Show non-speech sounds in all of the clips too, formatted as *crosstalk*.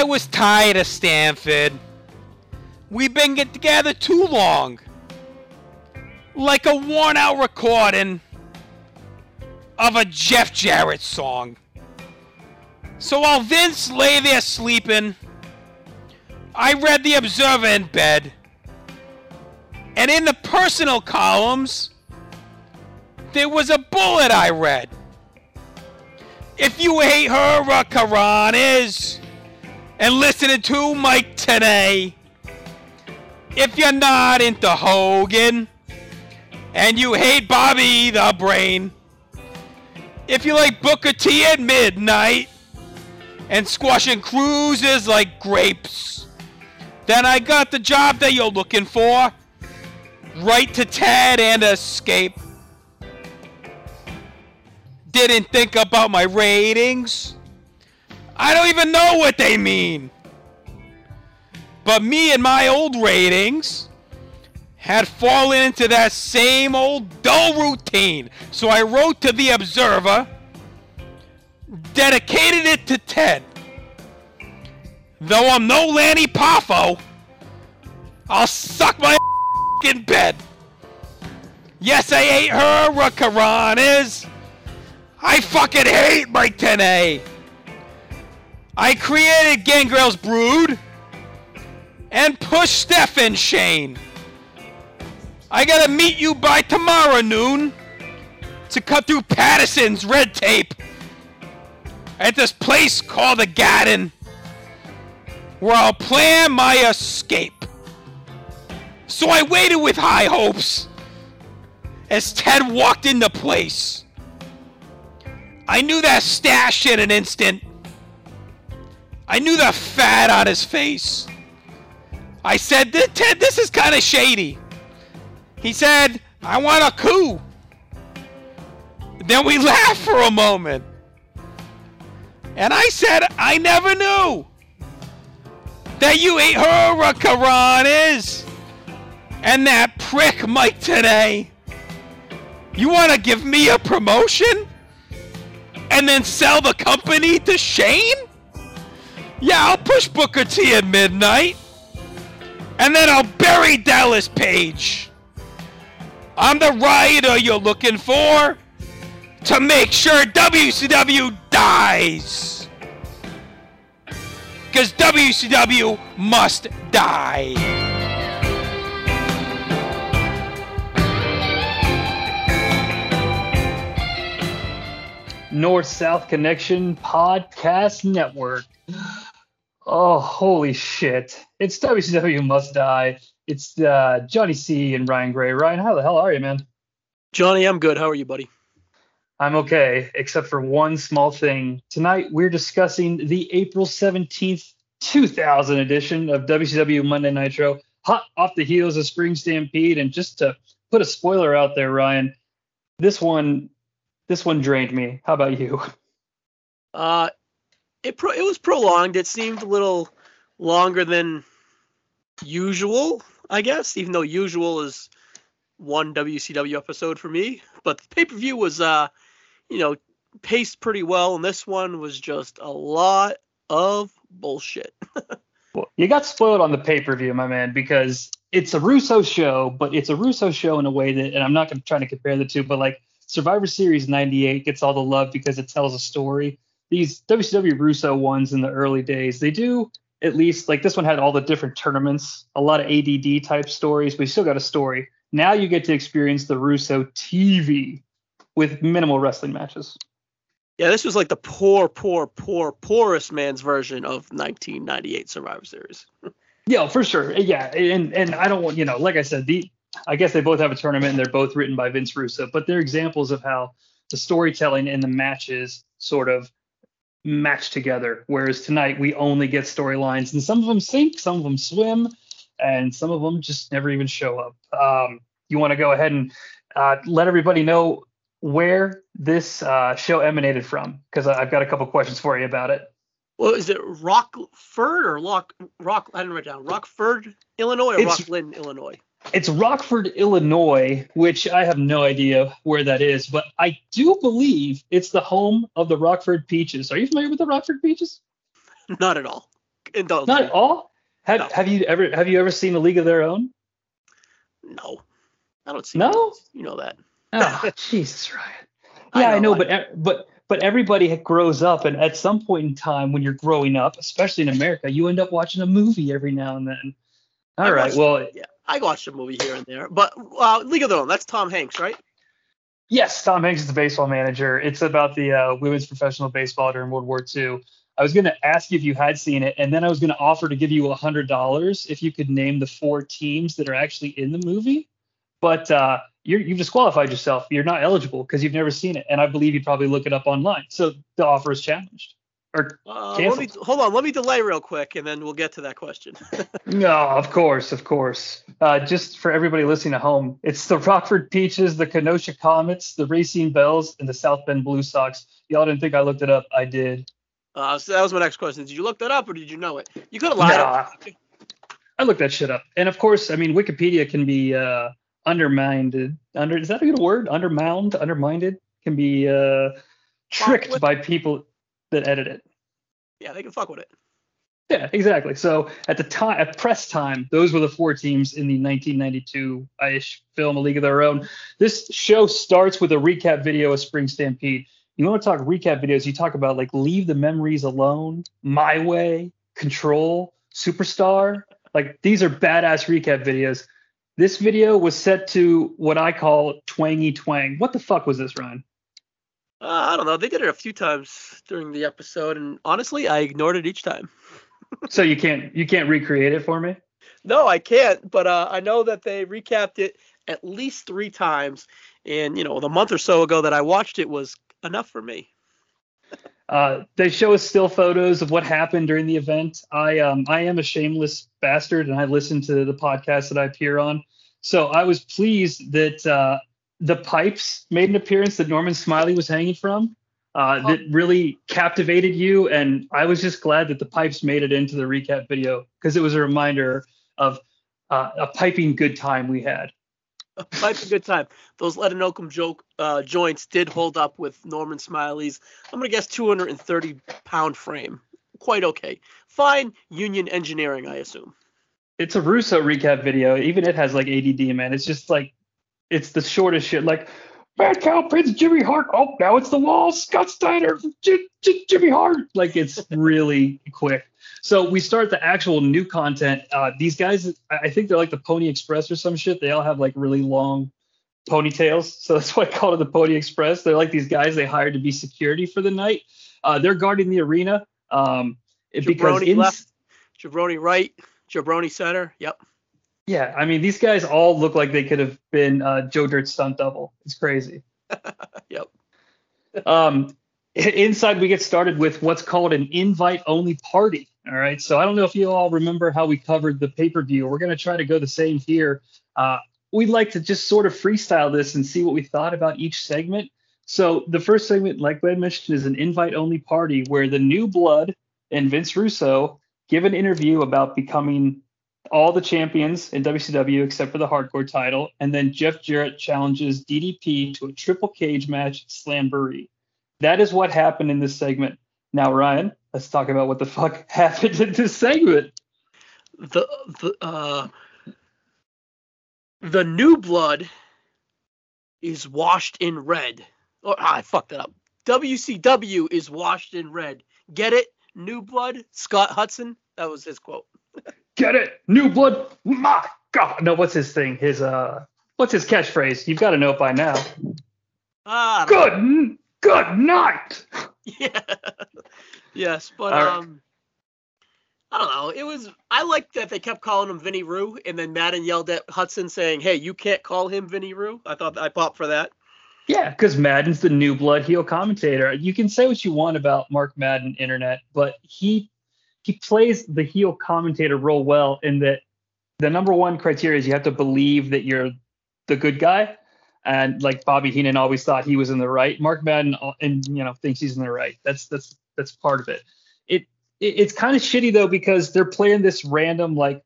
I was tired of Stamford. We've been get together too long. Like a worn out recording of a Jeff Jarrett song. So while Vince lay there sleeping, I read the Observer in bed. And in the personal columns, there was a bullet I read. If you hate her, a Karan is, and listening to Mike Tenay, if you're not into Hogan, and you hate Bobby the Brain, if you like Booker T at midnight, and squashing cruises like grapes, then I got the job that you're looking for. Write to Ted and escape. Didn't think about my ratings. I don't even know what they mean. But me and my old ratings had fallen into that same old dull routine. So I wrote to the Observer, dedicated it to Ted. Though I'm no Lanny Poffo, I'll suck my *laughs* in bed. Yes, I hate her, Karan is. I fucking hate Mike Tenay. I created Gangrel's Brood and pushed Stephen Shane. I gotta meet you by tomorrow noon to cut through Patterson's red tape at this place called the Garden where I'll plan my escape. So I waited with high hopes as Ted walked into the place. I knew that stash in an instant. I knew the fat on his face. I said, Ted, this is kind of shady. He said, I want a coup. Then we *laughs* laughed for a moment. And I said, I never knew that you ate her Karan is. And that prick Mike Tenay. You want to give me a promotion? And then sell the company to Shane? Yeah, I'll push Booker T at midnight. And then I'll bury Dallas Page. I'm the rioter you're looking for to make sure WCW dies. Because WCW must die. North South Connection Podcast Network. Oh, holy shit. It's WCW Must Die. It's uh, Jonnie Sea and Ryan Gray. Ryan, how the hell are you, man? Johnny, I'm good. How are you, buddy? I'm okay, except for one small thing. Tonight, we're discussing the April 17th, 2000 edition of WCW Monday Nitro, hot off the heels of Spring Stampede. And just to put a spoiler out there, Ryan, this one, this one drained me. How about you? Uh, it pro- it was prolonged. It seemed a little longer than usual, I guess. Even though usual is one WCW episode for me, but the pay per view was uh you know, paced pretty well, and this one was just a lot of bullshit. *laughs* well, you got spoiled on the pay per view, my man, because it's a Russo show, but it's a Russo show in a way that, and I'm not going to try to compare the two, but like Survivor Series 98 gets all the love because it tells a story. These WCW Russo ones in the early days, they do at least like this one had all the different tournaments, a lot of ADD type stories, but you still got a story. Now you get to experience the Russo TV with minimal wrestling matches. Yeah, this was like the poor, poor, poor, poorest man's version of 1998 Survivor Series. *laughs* yeah, for sure. Yeah, and and I don't want you know, like I said, the I guess they both have a tournament and they're both written by Vince Russo, but they're examples of how the storytelling in the matches sort of match together. Whereas tonight we only get storylines, and some of them sink, some of them swim, and some of them just never even show up. Um, you want to go ahead and uh, let everybody know where this uh, show emanated from because I've got a couple questions for you about it. Well, is it Rockford or Rock Rock? I didn't write down Rockford, Illinois, or it's, Rockland, Illinois. It's Rockford, Illinois, which I have no idea where that is, but I do believe it's the home of the Rockford Peaches. Are you familiar with the Rockford Peaches? Not at all. indulge Not me. all. Have No. Have you ever Have you ever seen a League of Their Own? No, I don't see. No? movies. you know that. Oh, Jesus, Ryan. I Yeah, I know, know, I but e- but but everybody grows up, and at some point in time, when you're growing up, especially in America, you end up watching a movie every now and then. All I right, well, Yeah, I watched a movie here and there, but uh, League of Their Own. That's Tom Hanks, right? Yes, Tom Hanks is the baseball manager. It's about the uh, women's professional baseball during World War II. I was going to ask you if you had seen it, and then I was going to offer to give you a hundred dollars if you could name the four teams that are actually in the movie. But uh, you're, you've disqualified yourself. You're not eligible because you've never seen it, and I believe you'd probably look it up online. So the offer is challenged. Or Uh, let me hold on. Let me delay real quick, and then we'll get to that question. *laughs* no, of course, of course. Uh, just for everybody listening at home, it's the Rockford Peaches, the Kenosha Comets, the Racine Bells, and the South Bend Blue Sox. Y'all didn't think I looked it up. I did. Uh, so that was my next question. Did you look that up, or did you know it? You could have lied. Nah. I looked that shit up. And of course, I mean, Wikipedia can be uh, undermined. Under is that a good word? Undermined, undermined can be uh, tricked with- by people that edit it. Yeah, they can fuck with it. Yeah, exactly. So at the time, at press time, those were the four teams in the 1992-ish film, A League of Their Own. This show starts with a recap video of Spring Stampede. You want to talk recap videos? You talk about like Leave the Memories Alone, My Way, Control, Superstar. Like these are badass recap videos. This video was set to what I call twangy twang. What the fuck was this, Ryan? Uh, I don't know. They did it a few times during the episode, and honestly, I ignored it each time. *laughs* So you can't you can't recreate it for me? No, I can't. But uh, I know that they recapped it at least three times, and you know, the month or so ago that I watched it was enough for me. *laughs* Uh, they show us still photos of what happened during the event. I um I am a shameless bastard, and I listen to the podcast that I appear on. So I was pleased that uh, the pipes made an appearance that Norman Smiley was hanging from. Uh, that really captivated you, and I was just glad that the pipes made it into the recap video because it was a reminder of uh, a piping good time we had. A good time. Those Let Oakum joke uh, joints did hold up with Norman Smiley's. I'm gonna guess 230 pound frame. Quite okay. Fine union engineering, I assume. it's a Russo recap video. Even it has like ADD, man. It's just like it's the shortest shit. Like Bad Cow Prince Jimmy Hart. Oh, now it's the wall. Scott Steiner, J- J- Jimmy Hart. Like it's *laughs* really quick. So we start the actual new content. Uh, these guys, I think they're like the Pony Express or some shit. They all have like really long ponytails, so that's why I call it the Pony Express. They're like these guys they hired to be security for the night. Uh, they're guarding the arena. Um, it- because in, left, Jabroni right, Jabroni center. Yep. Yeah, I mean, these guys all look like they could have been uh, Joe Dirt's stunt double. It's crazy. *laughs* Yep. Um, inside, we get started with what's called an invite-only party. All right, so I don't know if you all remember how we covered the pay-per-view. We're going to try to go the same here. Uh, we'd like to just sort of freestyle this and see what we thought about each segment. So the first segment, like I mentioned, is an invite-only party where the new blood and Vince Russo give an interview about becoming all the champions in WCW except for the hardcore title. And then Jeff Jarrett challenges DDP to a triple cage match at Slamboree. That is what happened in this segment. Now, Ryan, let's talk about what the fuck *laughs* happened in this segment. The the uh the new blood is washed in red. Oh, ah, I fucked that up. WCW is washed in red. Get it? New blood. Scott Hudson. That was his quote. Get it? New blood. My God. No, what's his thing? His uh, what's his catchphrase? You've got to know it by now. Ah, Good, n- good night. *laughs* Yeah. yes, but right. um, I don't know. It was I liked that they kept calling him Vinny Rue, and then Madden yelled at Hudson saying, "Hey, you can't call him Vinny Rue." I thought I popped for that. Yeah, because Madden's the new blood heel commentator. You can say what you want about Mark Madden, internet, but he he plays the heel commentator role well in that the number one criteria is you have to believe that you're the good guy. And like Bobby Heenan always thought he was in the right. Mark Madden uh, and you know thinks he's in the right. That's that's that's part of it. It, it it's kind of shitty though because they're playing this random like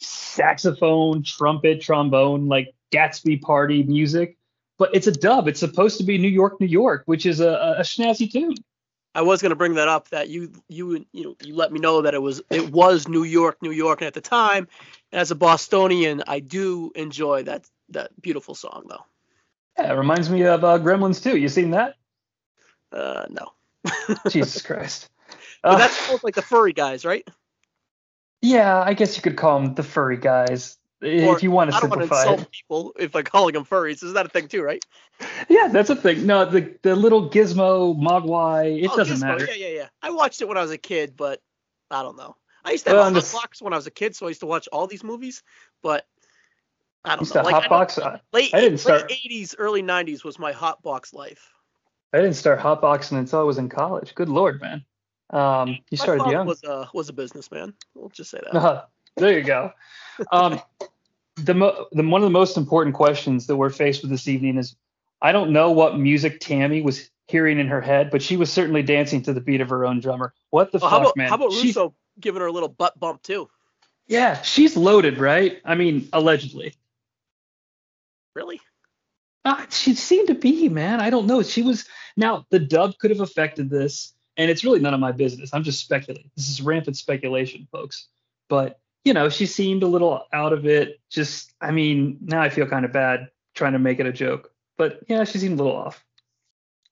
saxophone, trumpet, trombone, like Gatsby party music but it's a dub. It's supposed to be New York, New York, which is a, a, a snazzy tune. I was gonna bring that up that you you you know you let me know that it was it was New York, New York, and at the time, as a Bostonian, I do enjoy that that beautiful song though. Yeah, it reminds me of uh, Gremlins too. You seen that? Uh, no. *laughs* Jesus Christ. But Uh, that's both like the furry guys, right? yeah, I guess you could call them the furry guys if you want to I don't want to insult it. people if by calling them furries. Is that a thing too, right? Yeah, that's a thing. No, the the little gizmo mogwai, it Oh, doesn't Gizmo, matter. Yeah, yeah, yeah. I watched it when I was a kid, but I don't know. I used to have Well, a hot box when I was a kid, so I used to watch all these movies. But I don't know. Like, hotbox. I late I didn't start- late 80s, early 90s was my hot box life. I didn't start hotboxing until I was in college. Good lord, man. Um, you My started young. was a was a businessman. We'll just say that. Uh, *laughs* there you go. Um, *laughs* the, mo- the one of the most important questions that we're faced with this evening is, I don't know what music Tammy was hearing in her head, but she was certainly dancing to the beat of her own drummer. What the Well, fuck, how about man? how about She- Russo giving her a little butt bump too? yeah, she's loaded, right? I mean, allegedly. Really? Uh, she seemed to be, man. I don't know. She was now the dub could have affected this, and it's really none of my business. I'm just speculating. This is rampant speculation, folks. But you know, she seemed a little out of it. Just, I mean, now I feel kind of bad trying to make it a joke. But yeah, she seemed a little off.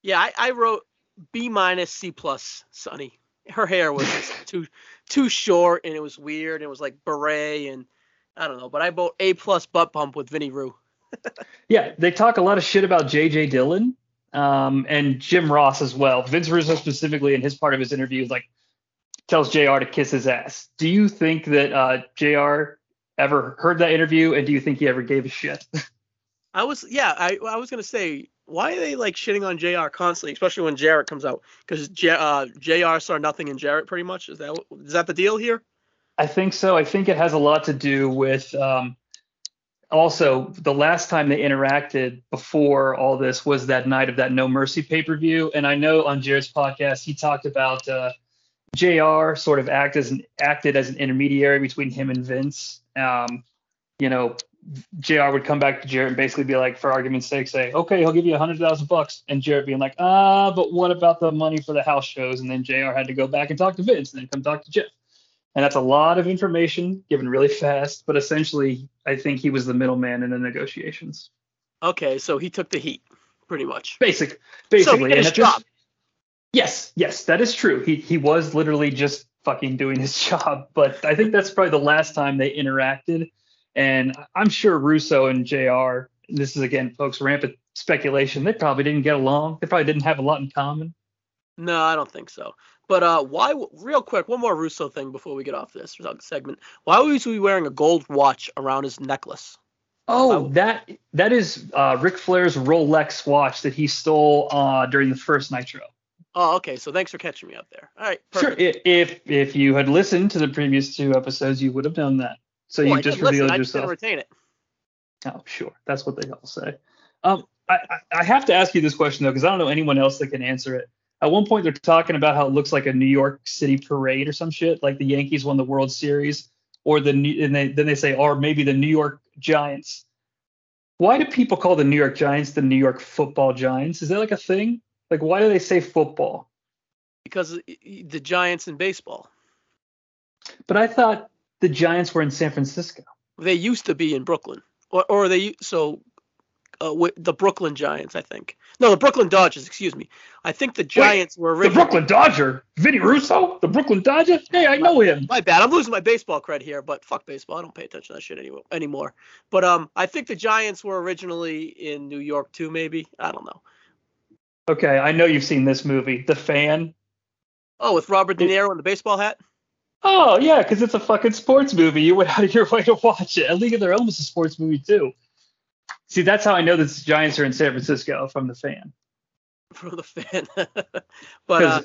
Yeah, I, I wrote B minus C plus, Sunny. Her hair was *laughs* just too too short and it was weird. And it was like beret and I don't know. But I wrote A plus butt bump with Vinny Rue. *laughs* Yeah, they talk a lot of shit about J.J. Dillon um, and Jim Ross as well. Vince Russo specifically in his part of his interview is like tells JR to kiss his ass. Do you think that uh, JR ever heard that interview, and do you think he ever gave a shit? *laughs* I was yeah, I I was gonna say why are they like shitting on JR constantly, especially when Jarrett comes out? Because J, uh, JR saw nothing in Jarrett pretty much. Is that is that the deal here? I think so. I think it has a lot to do with um, also the last time they interacted before all this was that night of that No Mercy pay per view. And I know on Jarrett's podcast he talked about uh, JR sort of act as an acted as an intermediary between him and Vince. Um, you know, JR would come back to Jarrett and basically be like, for argument's sake, say, okay, he'll give you a hundred thousand bucks, and Jarrett being like, ah, but what about the money for the house shows? And then JR had to go back and talk to Vince, and then come talk to Jeff. And that's a lot of information given really fast, but essentially, I think he was the middleman in the negotiations. Okay, so he took the heat, pretty much. Basic, so basically. he did his job. Yes, yes, that is true. He he was literally just fucking doing his *laughs* job. But I think that's probably the last time they interacted. And I'm sure Russo and JR, this is again, folks, rampant speculation. They probably didn't get along. They probably didn't have a lot in common. No, I don't think so. But uh, why? Real quick, one more Russo thing before we get off this segment. Why was he wearing a gold watch around his necklace? Oh, that that is uh, Ric Flair's Rolex watch that he stole uh, during the first Nitro. Oh, okay. So thanks for catching me up there. All right. Sure. Perfect. i- If if you had listened to the previous two episodes, you would have known that. So Well, you I just did listen, revealed I just didn't yourself. retain it. Oh, sure. That's what they all say. Um, I, I, I have to ask you this question though, because I don't know anyone else that can answer it. At one point, they're talking about how it looks like a New York City parade or some shit, like the Yankees won the World Series, or the New- and they, then they say, or maybe the New York Giants. Why do people call the New York Giants the New York Football Giants? Is that like a thing? Like, why do they say football? because the Giants in baseball. But I thought the Giants were in San Francisco. They used to be in Brooklyn, or or they so uh, the Brooklyn Giants, I think. No, the Brooklyn Dodgers. Excuse me. I think the Giants were The. Brooklyn Dodger, Vinny Russo, the Brooklyn Dodger. Hey, I know him. My bad. I'm losing my baseball cred here, but fuck baseball. I don't pay attention to that shit anymore. anymore. But um, I think the Giants were originally in New York too. Maybe I don't know. Okay, I know you've seen this movie, The Fan. Oh, with Robert De Niro in the baseball hat. Oh yeah, because it's a fucking sports movie. You went out of your *laughs* way to watch it. A League of Their Own was a sports movie too. See, that's how I know that the Giants are in San Francisco from The Fan. *laughs* From the fan, *laughs* but uh,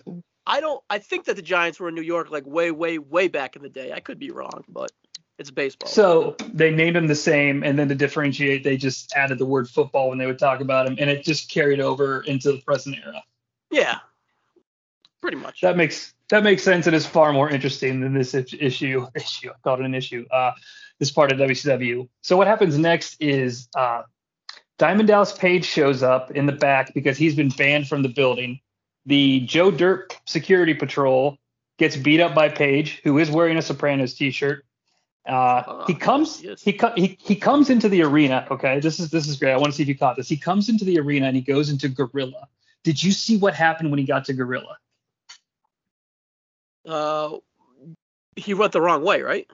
I don't. I think that the Giants were in New York like way, way, way back in the day. I could be wrong, but it's baseball. so they named him the same, and then to differentiate, they just added the word football when they would talk about him, and it just carried over into the present era. yeah, pretty much. That makes that makes sense and is far more interesting than this issue. *laughs* Issue, I called it an issue. Uh, this part of WCW. So what happens next is uh, Diamond Dallas Page shows up in the back because he's been banned from the building. the Joe Dirt security patrol gets beat up by Page, who is wearing a Sopranos t-shirt. Uh, he Oh, comes yes. he, co- he he comes into the arena. Okay, this is this is great. I want to see if you caught this. He comes into the arena and he goes into Gorilla. Did you see what happened when he got to Gorilla? Uh, he went the wrong way, right?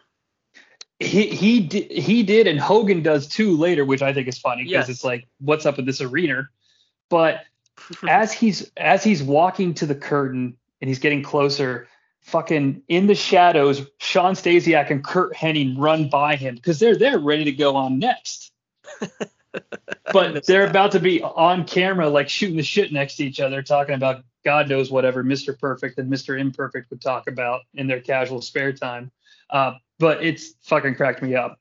He he did he did, and Hogan does too later, which I think is funny because Yes. it's like, what's up with this arena? But *laughs* as he's as he's walking to the curtain and he's getting closer, fucking in the shadows, Shawn Stasiak and Curt Hennig run by him because they're they're ready to go on next. *laughs* but they're about to be on camera, like shooting the shit next to each other, talking about God knows whatever Mr. Perfect and Mr. Imperfect would talk about in their casual spare time. Uh, but it's fucking cracked me up.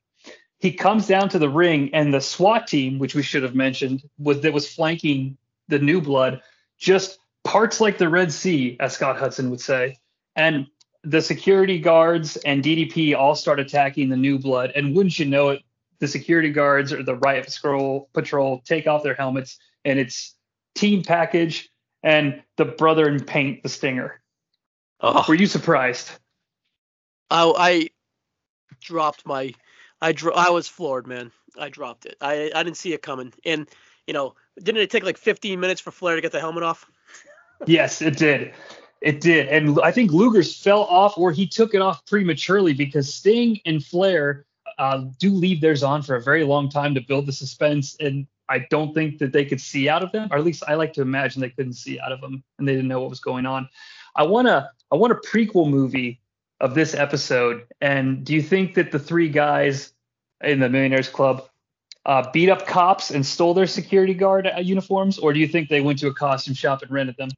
He comes down to the ring, and the SWAT team, which we should have mentioned, was that was flanking the new blood, just parts like the Red Sea, as Scott Hudson would say. And the security guards and DDP all start attacking the new blood. And wouldn't you know it, the security guards or the riot scroll patrol take off their helmets, and it's team package and the brother in paint, the stinger. Oh, Were you surprised? I, I dropped my, I dro- I was floored, man. I dropped it. I, I didn't see it coming. And you know, didn't it take like 15 minutes for Flair to get the helmet off? Yes, it did. It did. And I think Luger's fell off or he took it off prematurely because Sting and Flair uh, do leave theirs on for a very long time to build the suspense. And I don't think that they could see out of them, or at least I like to imagine they couldn't see out of them and they didn't know what was going on. I want to I want a prequel movie of this episode. And do you think that the three guys in the Millionaires Club uh, beat up cops and stole their security guard uh, uniforms, or do you think they went to a costume shop and rented them?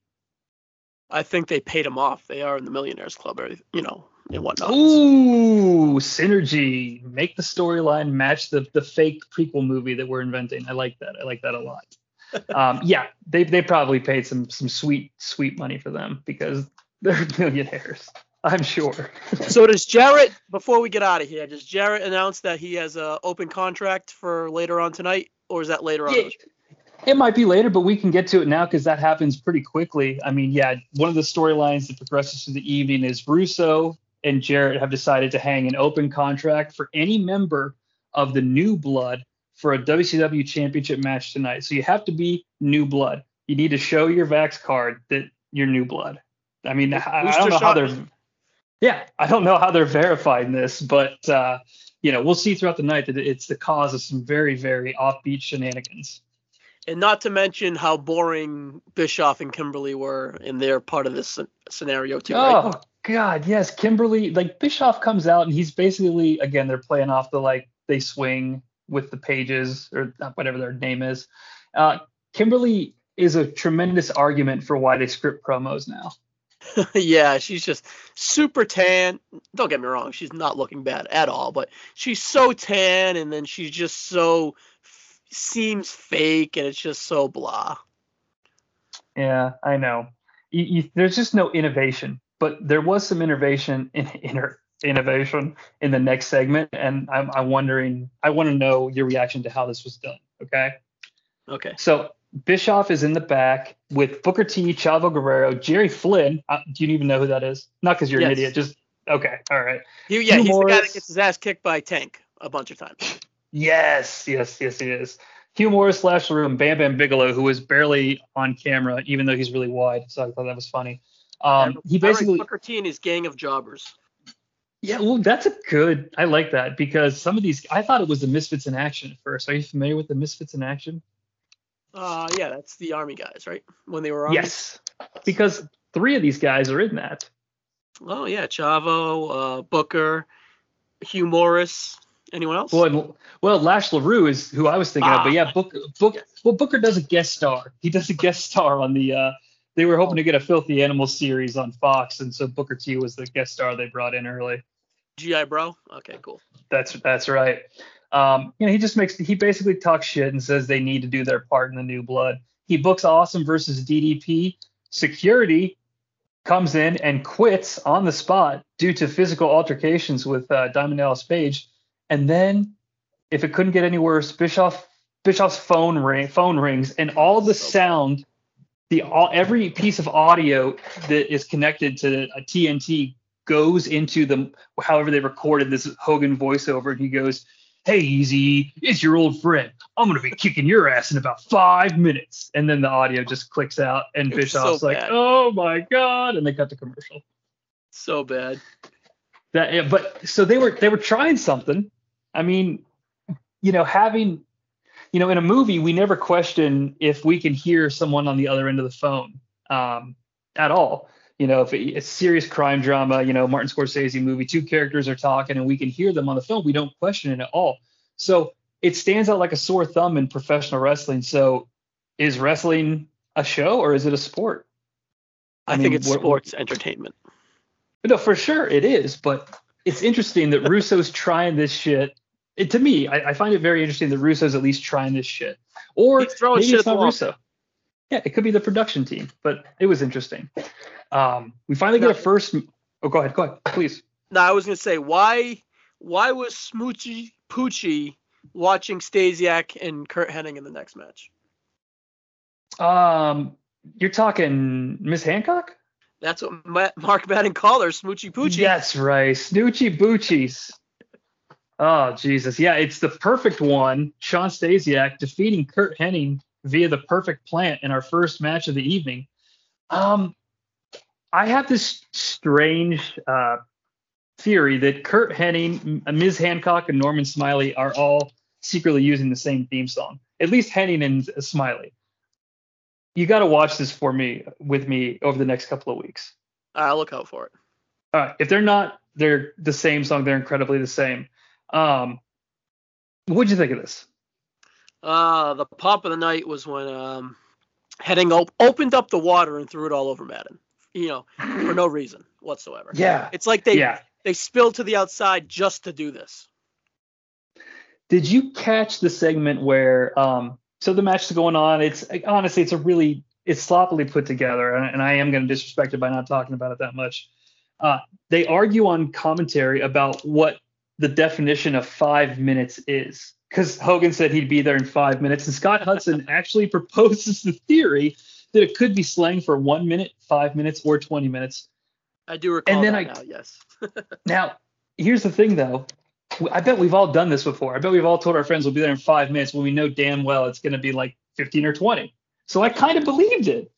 I think they paid him off. They are in the Millionaires Club, or you know, and whatnot. Ooh, synergy. Make the storyline match the the fake prequel movie that we're inventing. I like that. I like that a lot. *laughs* um, yeah, they they probably paid some some sweet sweet money for them because they're *laughs* millionaires. I'm sure. *laughs* So does Jarrett? Before we get out of here, does Jarrett announce that he has a open contract for later on tonight, or is that later on? It might be later, but we can get to it now because that happens pretty quickly. I mean, yeah, one of the storylines that progresses through the evening is Russo and Jarrett have decided to hang an open contract for any member of the New Blood for a WCW Championship match tonight. So you have to be New Blood. You need to show your Vax card that you're New Blood. I mean, I, I don't know how they're. Yeah, I don't know how they're verifying this, but uh, you know, we'll see throughout the night that it's the cause of some very, very offbeat shenanigans. And not to mention how boring Bischoff and Kimberly were in their part of this scenario too. Oh Right? God, yes, Kimberly. Like Bischoff comes out and he's basically again they're playing off the like they swing with the pages or whatever their name is. Uh, Kimberly is a tremendous argument for why they script promos now. *laughs* yeah, she's just super tan. Don't get me wrong, she's not looking bad at all, but she's so tan, and then she's just so seems fake, and it's just so blah. Yeah, I know. You, you, there's just no innovation, but there was some innovation in, *laughs* in her innovation in the next segment, and I'm, I'm wondering. I want to know your reaction to how this was done. Okay. Okay. So Bischoff is in the back with Booker T, Chavo Guerrero, Jerry Flynn. Uh, do you even know who that is? Not because you're an idiot. Just okay. All right. He, yeah, Hugh he's the guy that gets his ass kicked by Tank a bunch of times. Yes, yes, yes, he is. Hugh Morris, Lash LaRue, and Bam Bam Bigelow, who was barely on camera, even though he's really wide. So I thought that was funny. Um, he basically, Booker T and his gang of jobbers. yeah, well, that's a good. I like that because some of these, I thought it was the Misfits in Action at first. Are you familiar with the Misfits in Action? Uh, yeah, that's the army guys, right? When they were army. Yes, because three of these guys are in that. Oh yeah, Chavo, uh, Booker, Hugh Morris. Anyone else? Well, and- well, Lash LaRue is who I was thinking of, but yeah, Book, Book, well, Booker does a guest star. He does a guest star on the. uh They were hoping to get a Filthy Animal series on Fox, and so Booker T was the guest star they brought in early. GI Bro. Okay, cool. That's that's right. Um, you know, he just makes he basically talks shit and says they need to do their part in the new blood. He books Awesome versus DDP. Security comes in and quits on the spot due to physical altercations with uh, Diamond Dallas Page. And then, if it couldn't get any worse, Bischoff Bischoff's phone ring phone rings and all the sound the all every piece of audio that is connected to a TNT goes into the however they recorded this Hogan voiceover, and he goes, "Hey, Easy, it's your old friend. I'm gonna be kicking your ass in about five minutes." And then the audio just clicks out, and It's Bischoff's so like. "Oh my god!" And they cut the commercial. So bad. That, yeah, but so they were they were trying something. I mean, you know, having, you know, in a movie, we never question if we can hear someone on the other end of the phone um, at all. You know, if it, it's serious crime drama, you know, Martin Scorsese movie, two characters are talking and we can hear them on the phone. We don't question it at all. So it stands out like a sore thumb in professional wrestling. So is wrestling a show or is it a sport? I, I think mean, it's what- sports entertainment. No, for sure it is, but it's interesting that Russo's trying this shit. It, to me, I, I find it very interesting that Russo's at least trying this shit. Or He's throwing maybe shit it's not wall. Russo. Yeah, it could be the production team, but it was interesting. Um, we finally get a first. Oh, go ahead, go ahead, please. No, I was gonna say why why was Smoochie Poochie watching Stasiak and Curt Hennig in the next match? Um, you're talking Miss Hancock? That's what Ma- Mark Madden called her, Smoochie Poochie. That's right, Snoochie Boochies. Oh Jesus, yeah, it's the perfect one. Shawn Stasiak defeating Curt Hennig via the perfect plant in our first match of the evening. Um, I have this strange uh, theory that Curt Hennig, Ms. Hancock, and Norman Smiley are all secretly using the same theme song. At least Hennig and Smiley. You got to watch this for me with me over the next couple of weeks. I'll look out for it. All right. If they're not, they're the same song. They're incredibly the same. Um, what'd you think of this? Uh, the pop of the night was when um, Hennig op- opened up the water and threw it all over Madden. You know, for no *laughs* reason whatsoever. Yeah. It's like they yeah. they spilled to the outside just to do this. Did you catch the segment where um so the match is going on? It's honestly it's a really it's sloppily put together, and, and I am going to disrespect it by not talking about it that much. Uh, they argue on commentary about what the definition of five minutes is, because Hogan said he'd be there in five minutes, and Scott Hudson *laughs* actually proposes the theory that it could be slang for one minute, five minutes, or twenty minutes. I do recall then that I- now. Yes. *laughs* Now, here's the thing though. I bet we've all done this before. I bet we've all told our friends we'll be there in five minutes when we know damn well it's going to be like 15 or 20. So I kind of believed it.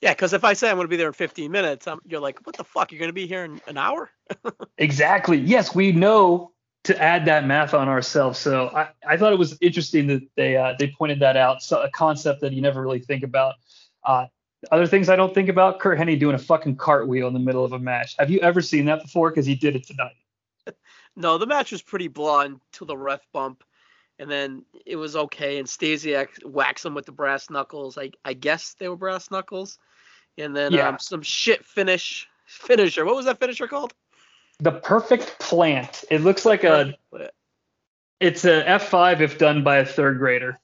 Yeah, because if I say I'm going to be there in 15 minutes, I'm, you're like, what the fuck? You're going to be here in an hour? *laughs* Exactly. Yes, we know to add that math on ourselves. So I, I thought it was interesting that they uh, they pointed that out. So a concept that you never really think about. Uh, other things I don't think about: Curt Hennig doing a fucking cartwheel in the middle of a match. Have you ever seen that before? Because he did it tonight. *laughs* No, the match was pretty blonde till the ref bump, and then it was okay. And Stasiak whacks him with the brass knuckles. I I guess they were brass knuckles, and then Yeah. um, some shit finish finisher. What was that finisher called? The perfect plant. It looks like a it's a F5 if done by a third grader.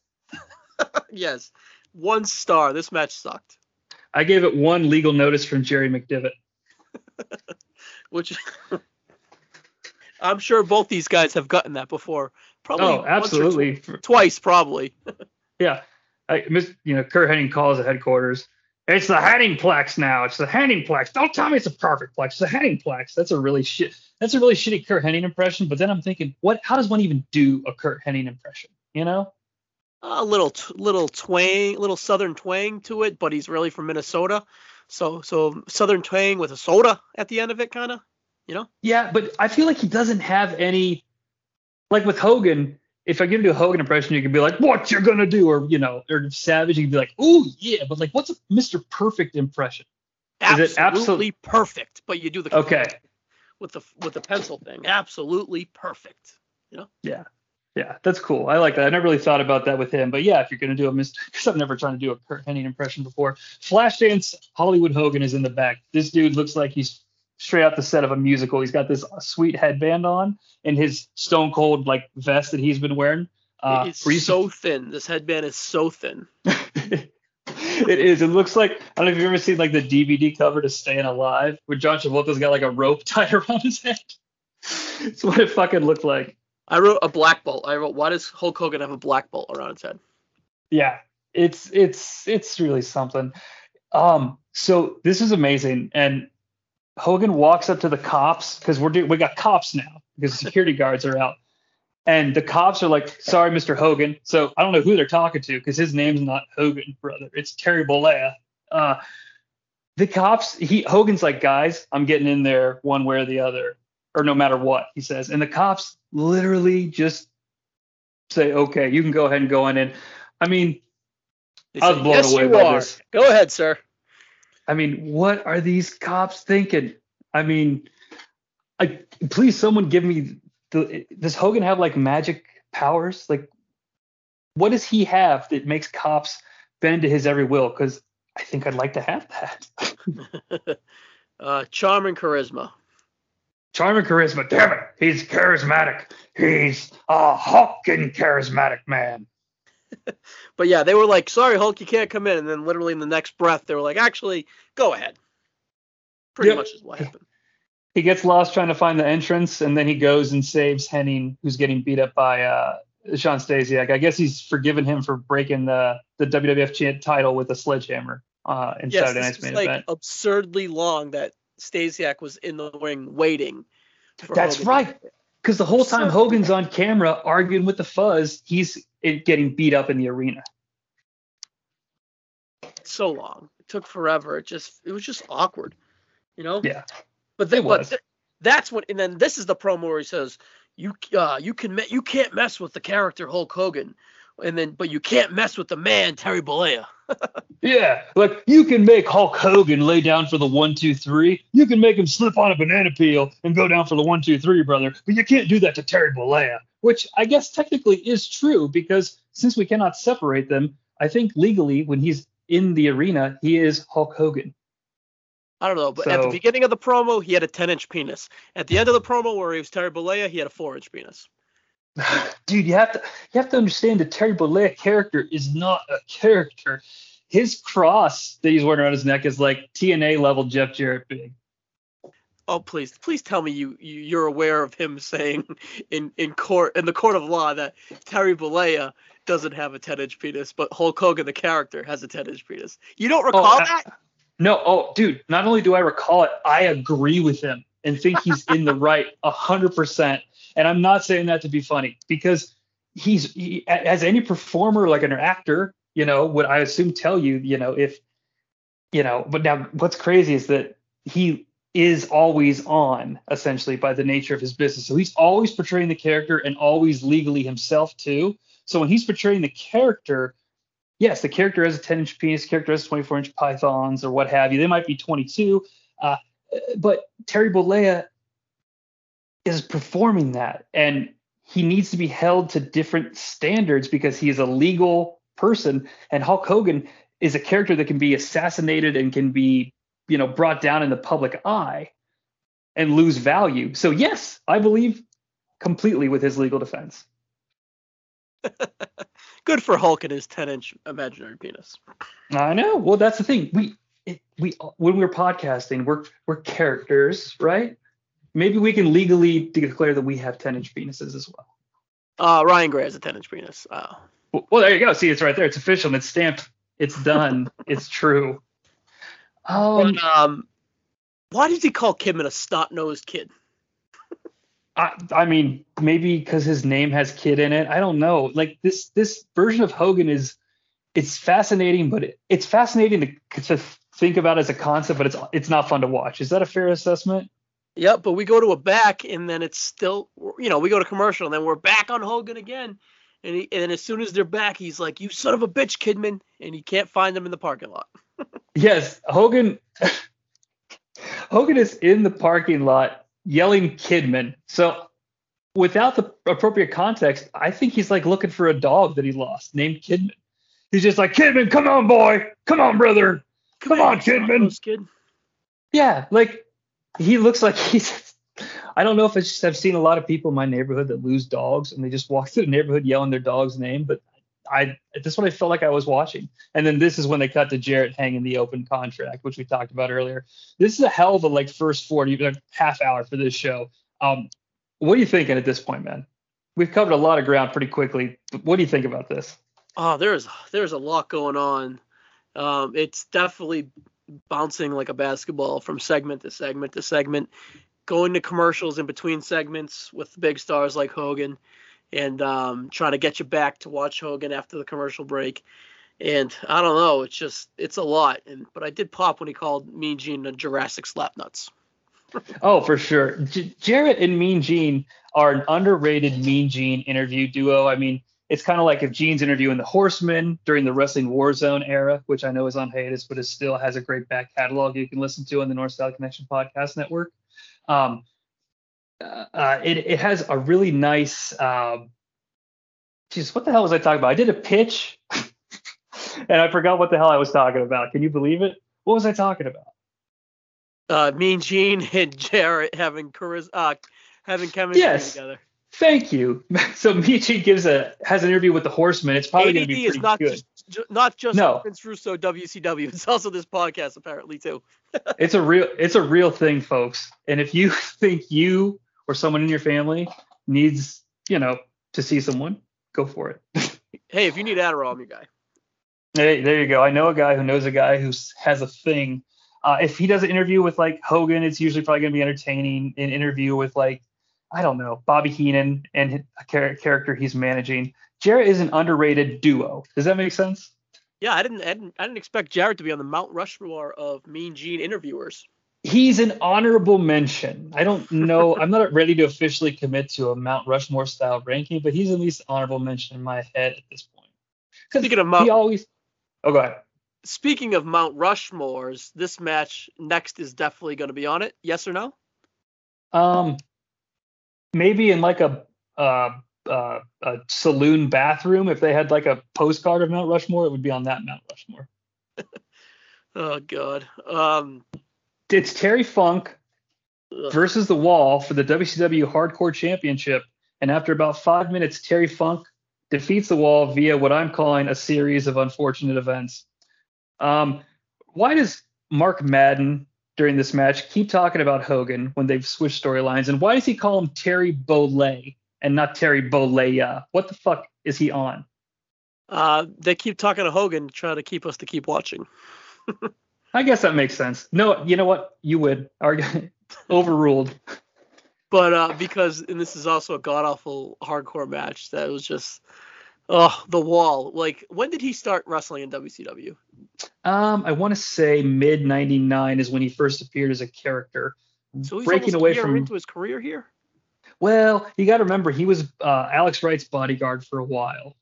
*laughs* yes, one star. This match sucked. I gave it one legal notice from Jerry McDevitt. *laughs* Which *laughs* I'm sure both these guys have gotten that before. Probably Oh, absolutely. tw- twice, probably. Yeah. I miss, you know, Curt Hennig calls at headquarters. It's the Henningplex now. It's the Henningplex. Don't tell me it's a perfect plex. It's the Henningplex. That's a really shit. That's a really shitty Curt Hennig impression. But then I'm thinking, what? How does one even do a Curt Hennig impression? You know? a little t- little twang, little southern twang to it, but he's really from Minnesota. So so southern twang with a soda at the end of it, kind of. You know? Yeah, but I feel like he doesn't have any. Like with Hogan, if I give you a Hogan impression, you could be like, "What you're gonna do," or you know, or Savage, you could be like, "Ooh, yeah." But like, what's a Mr. Perfect impression? Is it Absolutely perfect. But you do the Okay. *laughs* with the with the pencil thing. Absolutely perfect. You know? Yeah, yeah, that's cool. I like that. I never really thought about that with him, but yeah, if you're gonna do a Mr. Because *laughs* I've never tried to do a Curt Hennig impression before. Flashdance Hollywood Hogan is in the back. This dude looks like he's straight out the set of a musical. He's got this sweet headband on and his Stone Cold like vest that he's been wearing. Uh, it's so thin. This headband is so thin. *laughs* it is. It looks like I don't know if you've ever seen like the DVD cover to Staying Alive, where John Travolta's got like a rope *laughs* tied around his head. It's what it fucking looked like. I wrote a black bolt. I wrote, why does Hulk Hogan have a black bolt around his head? Yeah, it's it's it's really something. Um, so this is amazing, and Hogan walks up to the cops because we're do- we got cops now because security guards are out, and the cops are like, "Sorry, Mr. Hogan." So I don't know who they're talking to because his name's not Hogan, brother. It's Terry Bollea. Uh, the cops, he Hogan's like, "Guys, I'm getting in there one way or the other, or no matter what," he says, and the cops literally just say, "Okay, you can go ahead and go on in." I mean, They I was said, blown yes, away by are. this. Go ahead, sir. I mean, what are these cops thinking? I mean, I please someone give me the does Hogan have like magic powers? Like what does he have that makes cops bend to his every will? Because I think I'd like to have that. *laughs* uh, charm and charisma. Charm and charisma. Damn it. He's charismatic. He's a Hawking charismatic man. *laughs* But yeah, they were like, "Sorry, Hulk, you can't come in." And then literally in the next breath, they were like, "Actually, go ahead." Pretty much is what happened. He gets lost trying to find the entrance, and then he goes and saves Hennig, who's getting beat up by uh, Shawn Stasiak. I guess he's forgiven him for breaking the the WWF title with a sledgehammer uh, in Yes, Saturday Night's main like event. absurdly long that Stasiak was in the ring waiting. That's Hogan. right. Because the whole time Absurd. Hogan's on camera arguing with the Fuzz, he's getting beat up in the arena. So long. It took forever. It just it was just awkward. You know? Yeah. But then It but th- that's what and then this is the promo where he says, You uh you can me- you can't mess with the character Hulk Hogan. And then but you can't mess with the man Terry Bollea. *laughs* Yeah, like you can make Hulk Hogan lay down for the one, two, three. You can make him slip on a banana peel and go down for the one, two, three, brother. But you can't do that to Terry Bollea, which I guess technically is true because since we cannot separate them, I think legally when he's in the arena, he is Hulk Hogan. I don't know, but at the beginning of the promo, he had a 10 inch penis. At the end of the promo, where he was Terry Bollea, he had a 4 inch penis. *laughs* Dude, you have to you have to understand the Terry Bollea character is not a character. His cross that he's wearing around his neck is like TNA level Jeff Jarrett big. Oh, please, please tell me you, you you're aware of him saying in in court in the court of law that Terry Bollea doesn't have a 10 inch penis, but Hulk Hogan the character has a 10 inch penis. You don't oh, recall I- that? No, oh, dude, not only do I recall it, I agree with him and think he's in the right 100%. And I'm not saying that to be funny because he's, he, as any performer, like an actor, you know, would I assume tell you, you know, if, you know, but now what's crazy is that he is always on essentially by the nature of his business. So he's always portraying the character and always legally himself too. So when he's portraying the character, yes, the character has a 10 inch penis, character has 24 inch pythons or what have you. They might be 22, uh, but Terry Bollea is performing that, and he needs to be held to different standards because he is a legal person, and Hulk Hogan is a character that can be assassinated and can be, you know, brought down in the public eye and lose value. So yes, I believe completely with his legal defense. *laughs* Good for Hulk and his 10 inch imaginary penis. I know. Well, that's the thing. We it, we when we're podcasting, we're we're characters, right? Maybe we can legally declare that we have 10 inch penises as well. Uh, Ryan Gray has a 10 inch penis. Uh, Well, well, there you go. See, it's right there. It's official. And it's stamped. It's done. *laughs* it's true. Um, but, um, why does he call Kidman a snot nosed kid? I, I mean, maybe because his name has kid in it. I don't know. Like this this version of Hogan is it's fascinating, but it, it's fascinating to, to think about as a concept, but it's it's not fun to watch. Is that a fair assessment? Yep, but we go to a back and then it's still, you know, we go to commercial and then we're back on Hogan again. And, he, and as soon as they're back, he's like, "You son of a bitch, Kidman!" And he can't find them in the parking lot. *laughs* Yes, Hogan. *laughs* Hogan is in the parking lot yelling Kidman. So, without the appropriate context, I think he's like looking for a dog that he lost named Kidman. He's just like Kidman, come on, boy, come on, brother. Come on, Kidman. kid. Yeah, like he looks like he's. I don't know if it's just I've seen a lot of people in my neighborhood that lose dogs and they just walk through the neighborhood yelling their dog's name, but I this is what I felt like I was watching. And then this is when they cut to Jarrett hanging the open contract, which we talked about earlier. This is a hell of a like first 40 like, half hour for this show. Um, what are you thinking at this point, man? We've covered a lot of ground pretty quickly. What do you think about this? Oh, there's there's a lot going on. Um, it's definitely bouncing like a basketball from segment to segment to segment, going to commercials in between segments with big stars like Hogan, and um, trying to get you back to watch Hogan after the commercial break. And I don't know, it's just it's a lot. And but I did pop when he called Mean Gene a Jurassic Slapnuts. *laughs* Oh, for sure. J- Jarrett and Mean Gene are an underrated Mean Gene interview duo. I mean, it's kind of like if Gene's interviewing the Horsemen during the Wrestling Warzone era, which I know is on hiatus, but it still has a great back catalog you can listen to on the North South Connection podcast network. Um, uh, uh it, it has a really nice. Um, geez, what the hell was I talking about? I did a pitch, *laughs* and I forgot what the hell I was talking about. Can you believe it? What was I talking about? Uh, Mean Gene *laughs* and Jarrett having charis- uh, having chemistry Yes. together. Thank you. *laughs* So Michi gives a has an interview with the Horsemen. It's probably going to be is not good. just, ju- not just No. Vince Russo WCW. *laughs* It's also this podcast apparently too. *laughs* It's a real it's a real thing, folks. And if you think you or someone in your family needs, you know, to see someone, go for it. Hey, if you need Adderall, I'm your guy. Hey, there you go. I know a guy who knows a guy who has a thing. Uh, if he does an interview with like Hogan, it's usually probably going to be entertaining. An interview with like, I don't know, Bobby Heenan and a character he's managing. Jarrett is an underrated duo. Does that make sense? Yeah, I didn't, I didn't I didn't expect Jarrett to be on the Mount Rushmore of Mean Gene interviewers. He's an honorable mention. I don't know. *laughs* I'm not ready to officially commit to a Mount Rushmore style ranking, but he's at least honorable mention in my head at this point. Because Speaking of he Mount, always. Oh, go ahead. speaking of Mount Rushmores, this match next is definitely going to be on it. Yes or no? Um, maybe in like a uh, uh, a saloon bathroom, if they had like a postcard of Mount Rushmore, it would be on that Mount Rushmore. *laughs* Oh God. Um. It's Terry Funk ugh. versus the Wall for the WCW Hardcore Championship, and after about five minutes, Terry Funk defeats the Wall via what I'm calling a series of unfortunate events. Um, why does Mark Madden during this match keep talking about Hogan when they've switched storylines, and why does he call him Terry Bolay and not Terry Bollea? What the fuck is he on? Uh, they keep talking to Hogan, trying to keep us to keep watching. *laughs* I guess that makes sense. No, you know what? You would. *laughs* Overruled. But uh, because and this is also a god awful hardcore match that was just oh the wall. Like when did he start wrestling in WCW? Um, I want to say mid '99 is when he first appeared as a character. So he's breaking away from. into his career here. Well, you got to remember he was uh, Alex Wright's bodyguard for a while.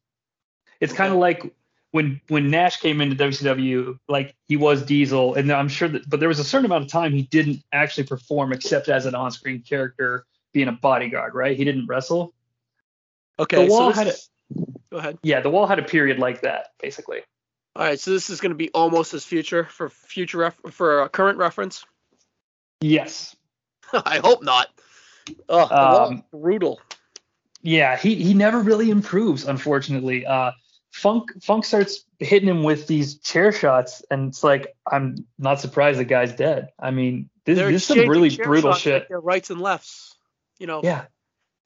It's kind of like when when Nash came into WCW, like he was Diesel, and I'm sure that, but there was a certain amount of time he didn't actually perform except as an on-screen character, being a bodyguard, right? He didn't wrestle. Okay, The Wall so had this is- go ahead. Yeah, the Wall had a period like that, basically. All right, so this is going to be almost his future for future ref- for uh, current reference. Yes. *laughs* I hope not. Oh, Um, brutal. Yeah, he he never really improves, unfortunately. Uh, Funk Funk starts hitting him with these chair shots, and it's like I'm not surprised the guy's dead. I mean, this, this is some really brutal shit. Like they're rights and lefts. You know, Yeah,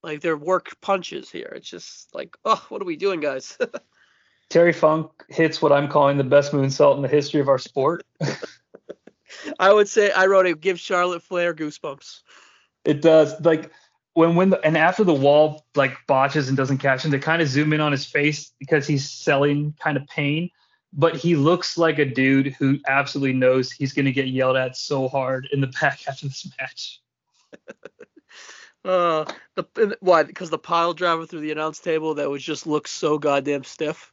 like they're work punches here. It's just like, oh, what are we doing, guys? *laughs* Terry Funk hits what I'm calling the best moonsault in the history of our sport. *laughs* I would say I wrote it. Give Charlotte Flair goosebumps. It does like when when the, and after the wall like botches and doesn't catch him, they kind of zoom in on his face because he's selling kind of pain. But he looks like a dude who absolutely knows he's going to get yelled at so hard in the *laughs* back after this match. Uh, the why? Because the pile driver through the announce table that was just looks so goddamn stiff.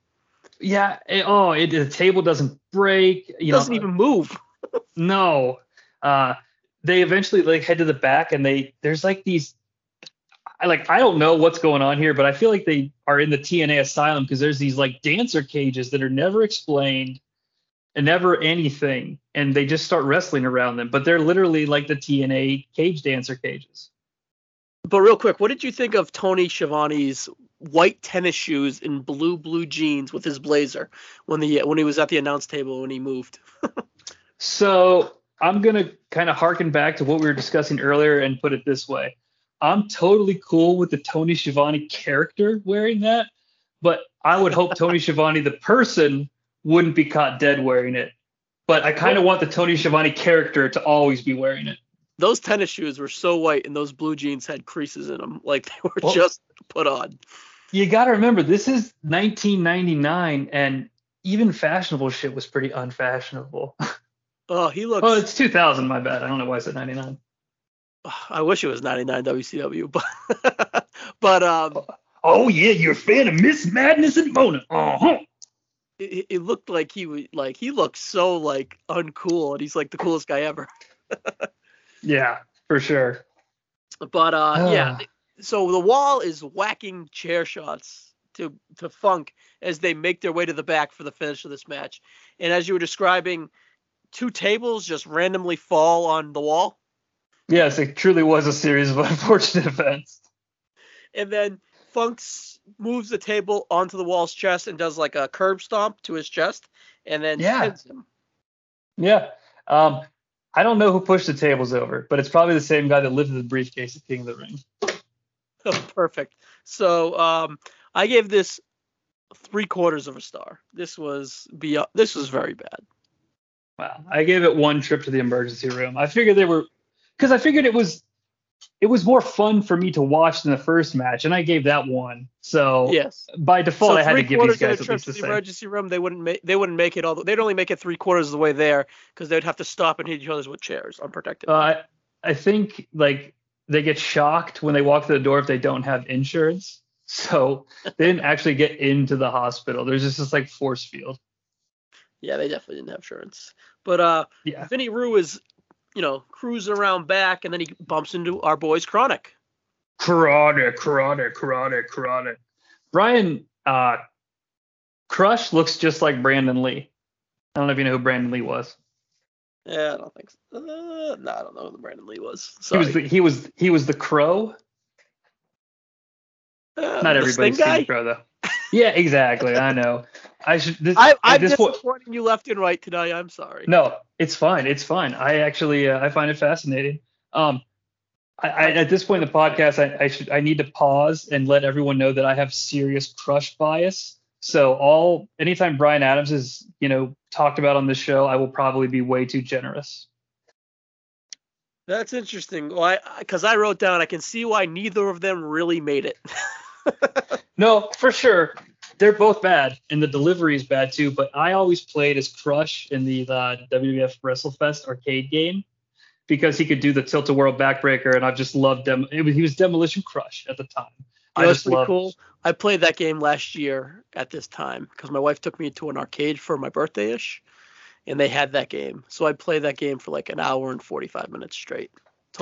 Yeah. it- oh, it, the table doesn't break. It doesn't know, even move. *laughs* No. Uh, they eventually like head to the back and they there's like these. I like I don't know what's going on here, but I feel like they are in the TNA asylum because there's these like dancer cages that are never explained and never anything, and they just start wrestling around them. But they're literally like the TNA cage dancer cages. But real quick, what did you think of Tony Schiavone's white tennis shoes and blue blue jeans with his blazer when the when he was at the announce table when he moved? *laughs* So I'm gonna kind of harken back to what we were discussing earlier and put it this way. I'm totally cool with the Tony Schiavone character wearing that, but I would hope Tony *laughs* Schiavone, the person, wouldn't be caught dead wearing it. But I kind of want the Tony Schiavone character to always be wearing it. Those tennis shoes were so white, and those blue jeans had creases in them, like they were Well- just put on. You got to remember, this is 1999, and even fashionable shit was pretty unfashionable. *laughs* Oh, he looks. oh, it's 2000. My bad. I don't know why I said 99. I wish it was 99 WCW, *laughs* but but um, Oh yeah, you're a fan of Miss Madness and Mona. Uh huh. it, it looked like he was like he looked so like uncool, and he's like the coolest guy ever. *laughs* Yeah, for sure. But uh, *sighs* yeah, Ah. so the wall is whacking chair shots to to Funk as they make their way to the back for the finish of this match. And as you were describing, two tables just randomly fall on the wall, Yes, it truly was a series of *laughs* unfortunate events. and then Funk moves the table onto the wall's chest and does like a curb stomp to his chest, and then Yeah. pins him. Yeah. Um, I don't know who pushed the tables over, but it's probably the same guy that lifted the briefcase at King of the Ring. *laughs* Perfect. So um, I gave this three quarters of a star. This was beyond. This was very bad. Wow. I gave it one trip to the emergency room. I figured they were because I figured it was it was more fun for me to watch than the first match, and I gave that one. So Yes. by default, so I had to give these guys at least to the the emergency room. They wouldn't make. They wouldn't make it all. The, they'd only make it three quarters of the way there because they'd have to stop and hit each other with chairs, unprotected. Uh, I I think like they get shocked when they walk through the door if they don't have insurance. So they didn't *laughs* actually get into the hospital. There's just this like force field. yeah, they definitely didn't have insurance. But uh, Yeah. Vinny Rue is, you know, cruising around back, and then he bumps into our boys KroniK. Karate, karate, karate, karate. Brian uh, Crush looks just like Brandon Lee. I don't know if you know who Brandon Lee was. Yeah, I don't think. So. Uh, no, I don't know who the Brandon Lee was. Sorry. He was the, he was he was the crow. Uh, Not everybody's seen crow though. Yeah, exactly. I know. *laughs* I should. This, I, at I'm this point, disappointing you left and right today. I'm sorry. No, it's fine. It's fine. I actually uh, I find it fascinating. Um, I, I at this point in the podcast, I, I should I need to pause and let everyone know that I have serious crush bias. So all anytime Brian Adams is you know talked about on this show, I will probably be way too generous. That's interesting. Why? Because I wrote down. I can see why neither of them really made it. *laughs* No, for sure. They're both bad, and the delivery is bad too. But I always played as Crush in the uh, WWF WrestleFest arcade game because he could do the tilt a whirl backbreaker, and I've just loved dem. It he was Demolition Crush at the time. I was just pretty cool. I played that game last year at this time because my wife took me to an arcade for my birthday ish, and they had that game. So I played that game for like an hour and forty five minutes straight.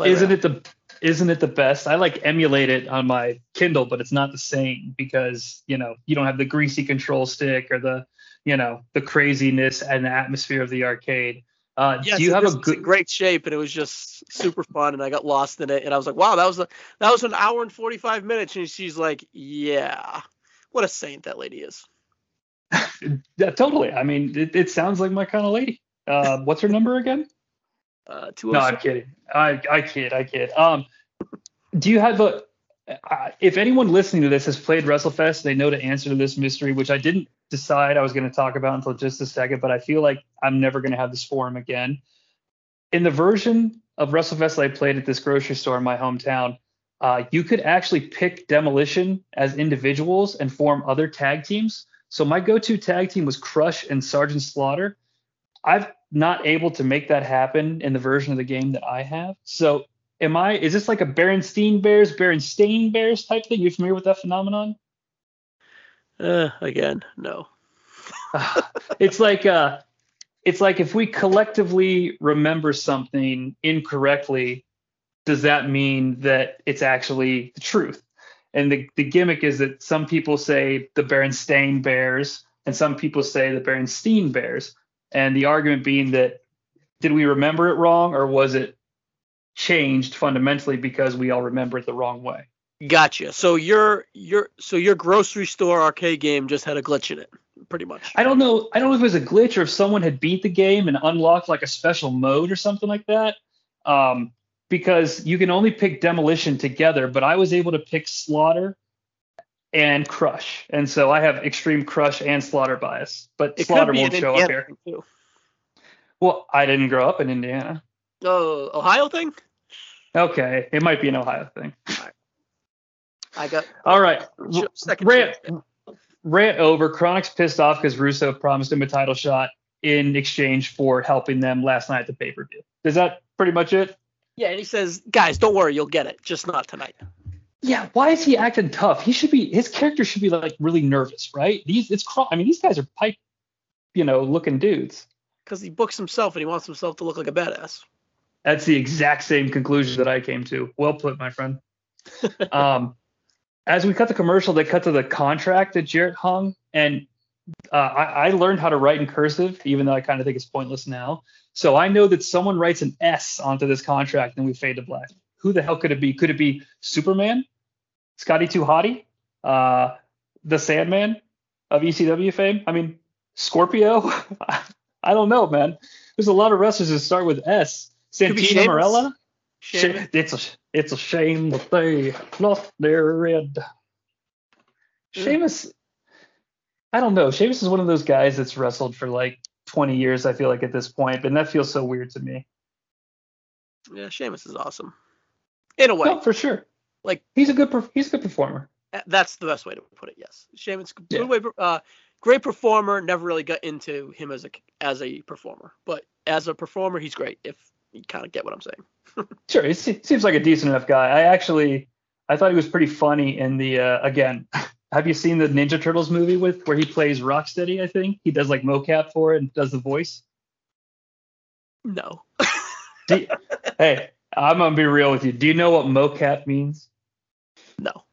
Isn't ran. it the isn't it the best? I like emulate it on my Kindle, but it's not the same because you know you don't have the greasy control stick or the you know the craziness and the atmosphere of the arcade. Uh, Yes, do you have a good? great shape, and it was just super fun, and I got lost in it, and I was like, "Wow, that was a that was an hour and forty five minutes," and she's like, "Yeah, what a saint that lady is." *laughs* Yeah, totally. I mean, it, it sounds like my kind of lady. Uh, what's her number again? Uh, two No, I'm kidding. I I kid. I kid. Um, do you have a? Uh, if anyone listening to this has played WrestleFest, they know the answer to this mystery, which I didn't decide I was going to talk about until just a second, but I feel like I'm never going to have this forum again. In the version of WrestleFest that I played at this grocery store in my hometown, uh, you could actually pick Demolition as individuals and form other tag teams. So my go-to tag team was Crush and Sergeant Slaughter. I've not able to make that happen in the version of the game that I have. So am I is this like a Berenstein Bears, Berenstain Bears type thing? You familiar with that phenomenon? Uh, again, no. *laughs* it's like uh it's like if we collectively remember something incorrectly, does that mean that it's actually the truth? And the, the gimmick is that some people say the Berenstain Bears and some people say the Berenstein Bears. And the argument being that did we remember it wrong or was it changed fundamentally because we all remember it the wrong way? Gotcha. So your your so your grocery store arcade game just had a glitch in it, pretty much. I don't know. I don't know if it was a glitch or if someone had beat the game and unlocked like a special mode or something like that. Um, because you can only pick demolition together, but I was able to pick slaughter and Crush, and so I have extreme Crush and Slaughter bias. But It Slaughter won't show up here. too. Well, I didn't grow up in Indiana. Oh, Ohio thing? Okay, it might be an Ohio thing. I got All right, second rant, rant over. KroniK's pissed off because Russo promised him a title shot in exchange for helping them last night at the pay per view. Is that pretty much it? Yeah, and he says, guys, don't worry, you'll get it, just not tonight. Yeah. Why is he acting tough? He should be. His character should be like really nervous, right? These it's. Chron- I mean, these guys are pipe, you know, looking dudes. Because he books himself and he wants himself to look like a badass. That's the exact same conclusion that I came to. Well put, my friend. *laughs* um, as we cut the commercial, they cut to the contract that Jarrett hung, and uh, I, I learned how to write in cursive, even though I kind of think it's pointless now. So I know that someone writes an S onto this contract, and we fade to black. Who the hell could it be? Could it be Superman, Scotty Too Hottie, uh, the Sandman of ECW fame? I mean, Scorpio. *laughs* I don't know, man. There's a lot of wrestlers that start with S. Be Morella. Shame. It's a it's a shame that they lost their red. Sheamus, I don't know. Sheamus is one of those guys that's wrestled for like 20 years. I feel like at this point, and that feels so weird to me. Yeah, Sheamus is awesome. In a way. No, for sure. Like- he's a good he's a good performer. Uh, That's the best way to put it. Yes, good Yeah. way, uh, great performer. Never really got into him as a as a performer, but as a performer, he's great. If you kind of get what I'm saying. *laughs* Sure, he seems like a decent enough guy. I actually I thought he was pretty funny in the uh, again. *laughs* Have you seen the Ninja Turtles movie with where he plays Rocksteady? I think he does like mocap for it and does the voice. No. *laughs* Do- hey, I'm gonna be real with you. Do you know what mocap means? No.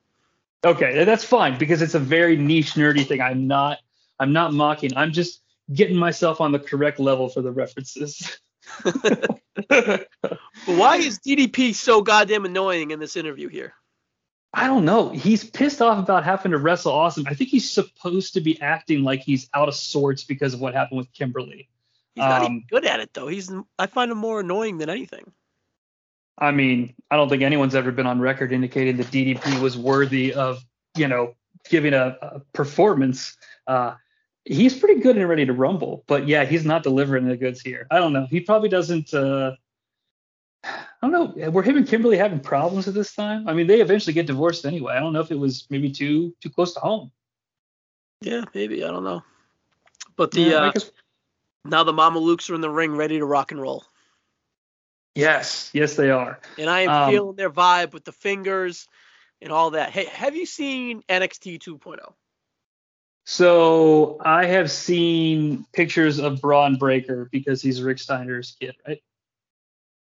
Okay, that's fine because it's a very niche, nerdy thing. I'm not, I'm not mocking. I'm just getting myself on the correct level for the references. *laughs* Why is DDP so goddamn annoying in this interview here? I don't know. He's pissed off about having to wrestle Awesome. I think he's supposed to be acting like he's out of sorts because of what happened with Kimberly. He's not Um, even good at it though. He's I find him more annoying than anything. I mean, I don't think anyone's ever been on record indicating that DDP was worthy of, you know, giving a, a performance. Uh, he's pretty good and ready to rumble, but yeah, he's not delivering the goods here. I don't know. He probably doesn't. Uh, I don't know. Were him and Kimberly having problems at this time? I mean, they eventually get divorced anyway. I don't know if it was maybe too too close to home. Yeah, maybe I don't know. But the Yeah, uh, now the Mamalukes are in the ring, ready to rock and roll, yes, yes, they are. and I am Um, feeling their vibe with the fingers and all that. Hey, have you seen NXT 2.0? So I have seen pictures of Bron Breakker because he's Rick Steiner's kid, right?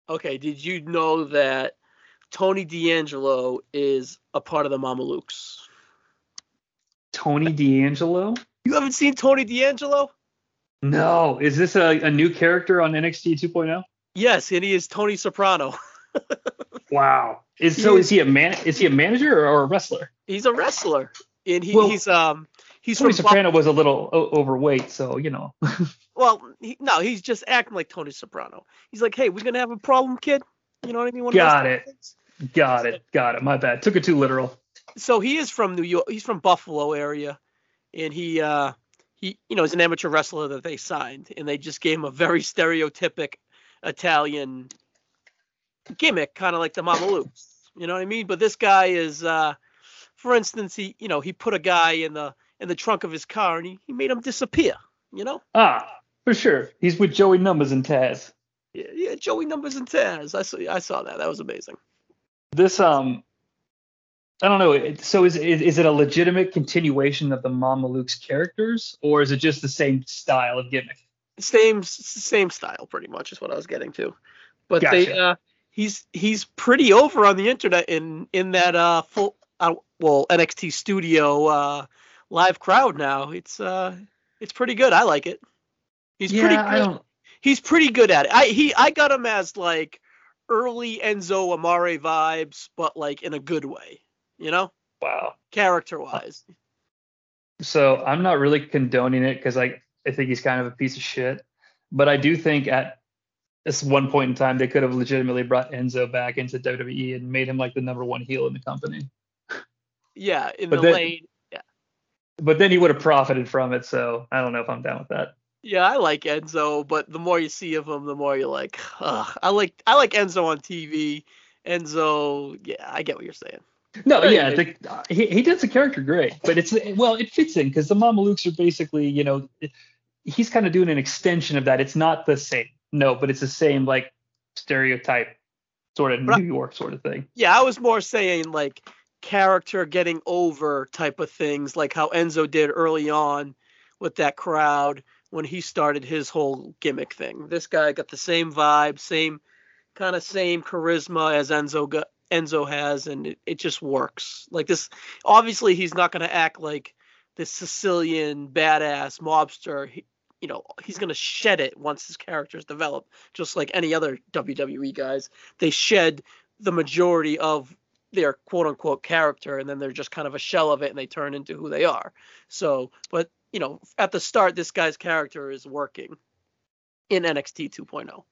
Okay, did you know that Tony D'Angelo is a part of the Mamalukes? Tony D'Angelo. You haven't seen Tony D'Angelo? No, is this a, a new character on NXT 2.0? Yes, and he is Tony Soprano. *laughs* Wow. Is He so is- is he a man? Is he a manager or, a wrestler? He's a wrestler, and he, Well, he's um he's Tony Soprano was a little o- overweight, so you know. *laughs* well he, no he's just acting like Tony Soprano. He's like, hey, we're gonna have a problem, kid. You know what I mean? One Got it. things. got it. Got it. My bad. Took it too literal. So he is from New York. He's from Buffalo area, and he uh he you know is an amateur wrestler that they signed, and they just gave him a very stereotypic Italian gimmick, kind of like the Mamalukes. You know what I mean? But this guy is, uh, for instance, he you know he put a guy in the in the trunk of his car and he, he made him disappear. You know? Ah, for sure. He's with Joey Numbers and Taz. Yeah, yeah Joey Numbers and Taz. I saw I saw that. That was amazing. This um, I don't know. So is, is is it a legitimate continuation of the Mamaluke's characters, or is it just the same style of gimmick? Same same style, pretty much, is what I was getting to. But they uh, he's he's pretty over on the internet in in that uh full uh, well NXT studio uh live crowd now. It's uh it's pretty good. I like it. He's pretty good. I don't. he's pretty good at it. I he I got him as like early Enzo Amore vibes, but like in a good way, you know, Wow. character wise. So I'm not really condoning it because I I think he's kind of a piece of shit. But I do think at this one point in time they could have legitimately brought Enzo back into WWE and made him like the number one heel in the company. Yeah, in But the then- lane but then he would have profited from it. So I don't know if I'm down with that. Yeah, I like Enzo, but the more you see of him, the more you're like, Ugh. I like I like Enzo on TV. Enzo, yeah, I get what you're saying. No, Right, yeah, the, he he does the character great, but it's well, it fits in because the Mamalukes are basically, you know, he's kind of doing an extension of that. It's not the same, no, but it's the same like stereotype sort of But I- New York sort of thing. Yeah, I was more saying like character getting over type of things, like how Enzo did early on with that crowd when he started his whole gimmick thing. This guy got the same vibe, same kind of same charisma as Enzo got, Enzo has, and it, it just works. Like this, obviously he's not going to act like this Sicilian badass mobster. He, you know, he's going to shed it once his character's developed, just like any other WWE guys. They shed the majority of their quote unquote character and then they're just kind of a shell of it and they turn into who they are. So, but you know, at the start, this guy's character is working in NXT 2.0.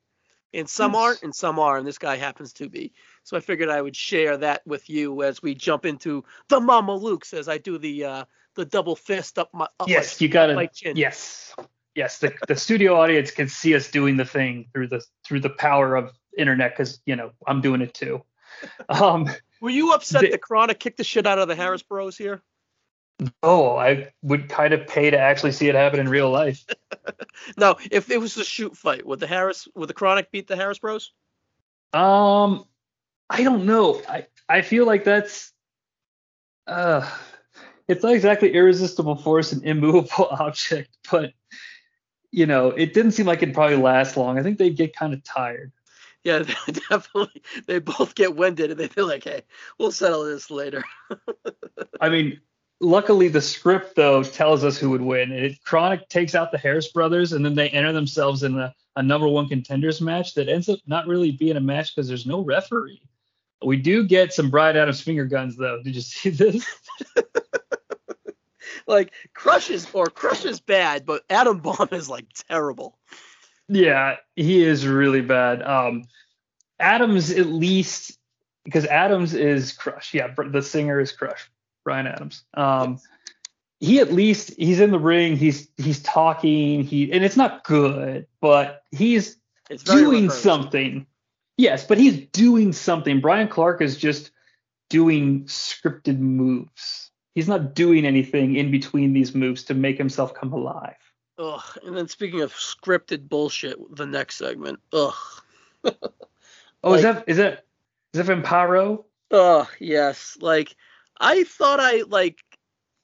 And some Yes. aren't and some are, and this guy happens to be. So I figured I would share that with you as we jump into the Mamalukes as I do the uh the double fist up my up Yes, my, you got it my chin. Yes, yes. The the studio audience can see us doing the thing through the through the power of internet because you know I'm doing it too. Um, Were you upset The- that KroniK kicked the shit out of the Harris Bros here? oh, I would kind of pay to actually see it happen in real life. *laughs* No, if it was a shoot fight, would the Harris would the KroniK beat the Harris Bros? Um, I don't know. I I feel like that's uh, it's not exactly irresistible force and immovable *laughs* object, but you know, it didn't seem like it'd probably last long. I think they'd get kind of tired. Yeah, *laughs* definitely. They both get winded and they feel like, hey, we'll settle this later. *laughs* I mean, luckily the script though tells us who would win. It KroniK takes out the Harris brothers, and then they enter themselves in a, a number one contenders match that ends up not really being a match because there's no referee. We do get some Brian Adams finger guns though. Did you see this? *laughs* like Crush is or Crush is bad, but Adam Bomb is like terrible. Yeah, he is really bad. Um, Adams at least because Adams is Crush. Yeah, the singer is Crush. Brian Adams. Um, he at least he's in the ring. He's he's talking. He and it's not good, but he's It's doing rehearsed. something. Yes, but he's doing something. Bryan Clark is just doing scripted moves. He's not doing anything in between these moves to make himself come alive. Ugh. And then speaking of scripted bullshit, the next segment. Ugh. *laughs* Oh, is that is that is that Vampiro? Ugh. Yes. Like I thought I like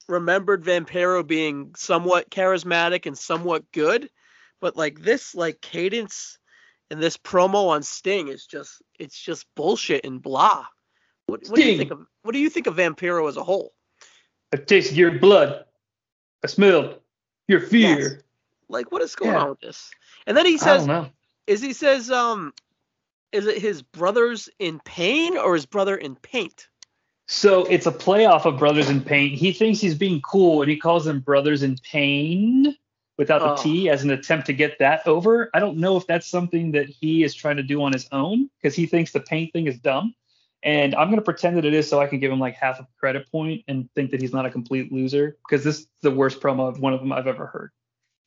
remembered Vampiro being somewhat charismatic and somewhat good, but like this like cadence and this promo on Sting is just it's just bullshit and blah. What, what do you think of what do you think of Vampiro as a whole? I tasted your blood. I smelled your fear. Yes. Like what is going Yeah. on with this? And then he says is he says um is it his brothers in pain or his brother in paint? So it's a playoff of Brothers in Pain. He thinks he's being cool and he calls them Brothers in Pain without the Oh. T as an attempt to get that over. I don't know if that's something that he is trying to do on his own because he thinks the paint thing is dumb. And I'm going to pretend that it is so I can give him like half a credit point and think that he's not a complete loser because this is the worst promo of one of them I've ever heard.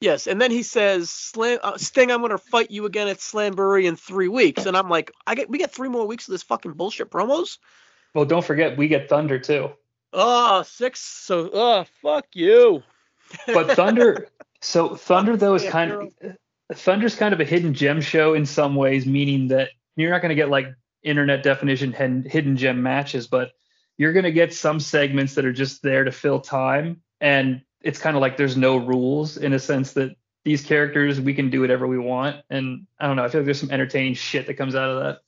Yes, and then he says, "Slam, uh, Sting, I'm gonna fight you again at Slamboree in three weeks." And I'm like, "I get, we get three more weeks of this fucking bullshit promos." Well, don't forget we get Thunder too. Oh, six. So, oh, fuck you. But Thunder, *laughs* so Thunder though is kind of Thunder's kind of a hidden gem show in some ways, meaning that you're not going to get like internet definition hidden, gem matches, but you're going to get some segments that are just there to fill time, and it's kind of like there's no rules in a sense that these characters we can do whatever we want, and I don't know, I feel like there's some entertaining shit that comes out of that.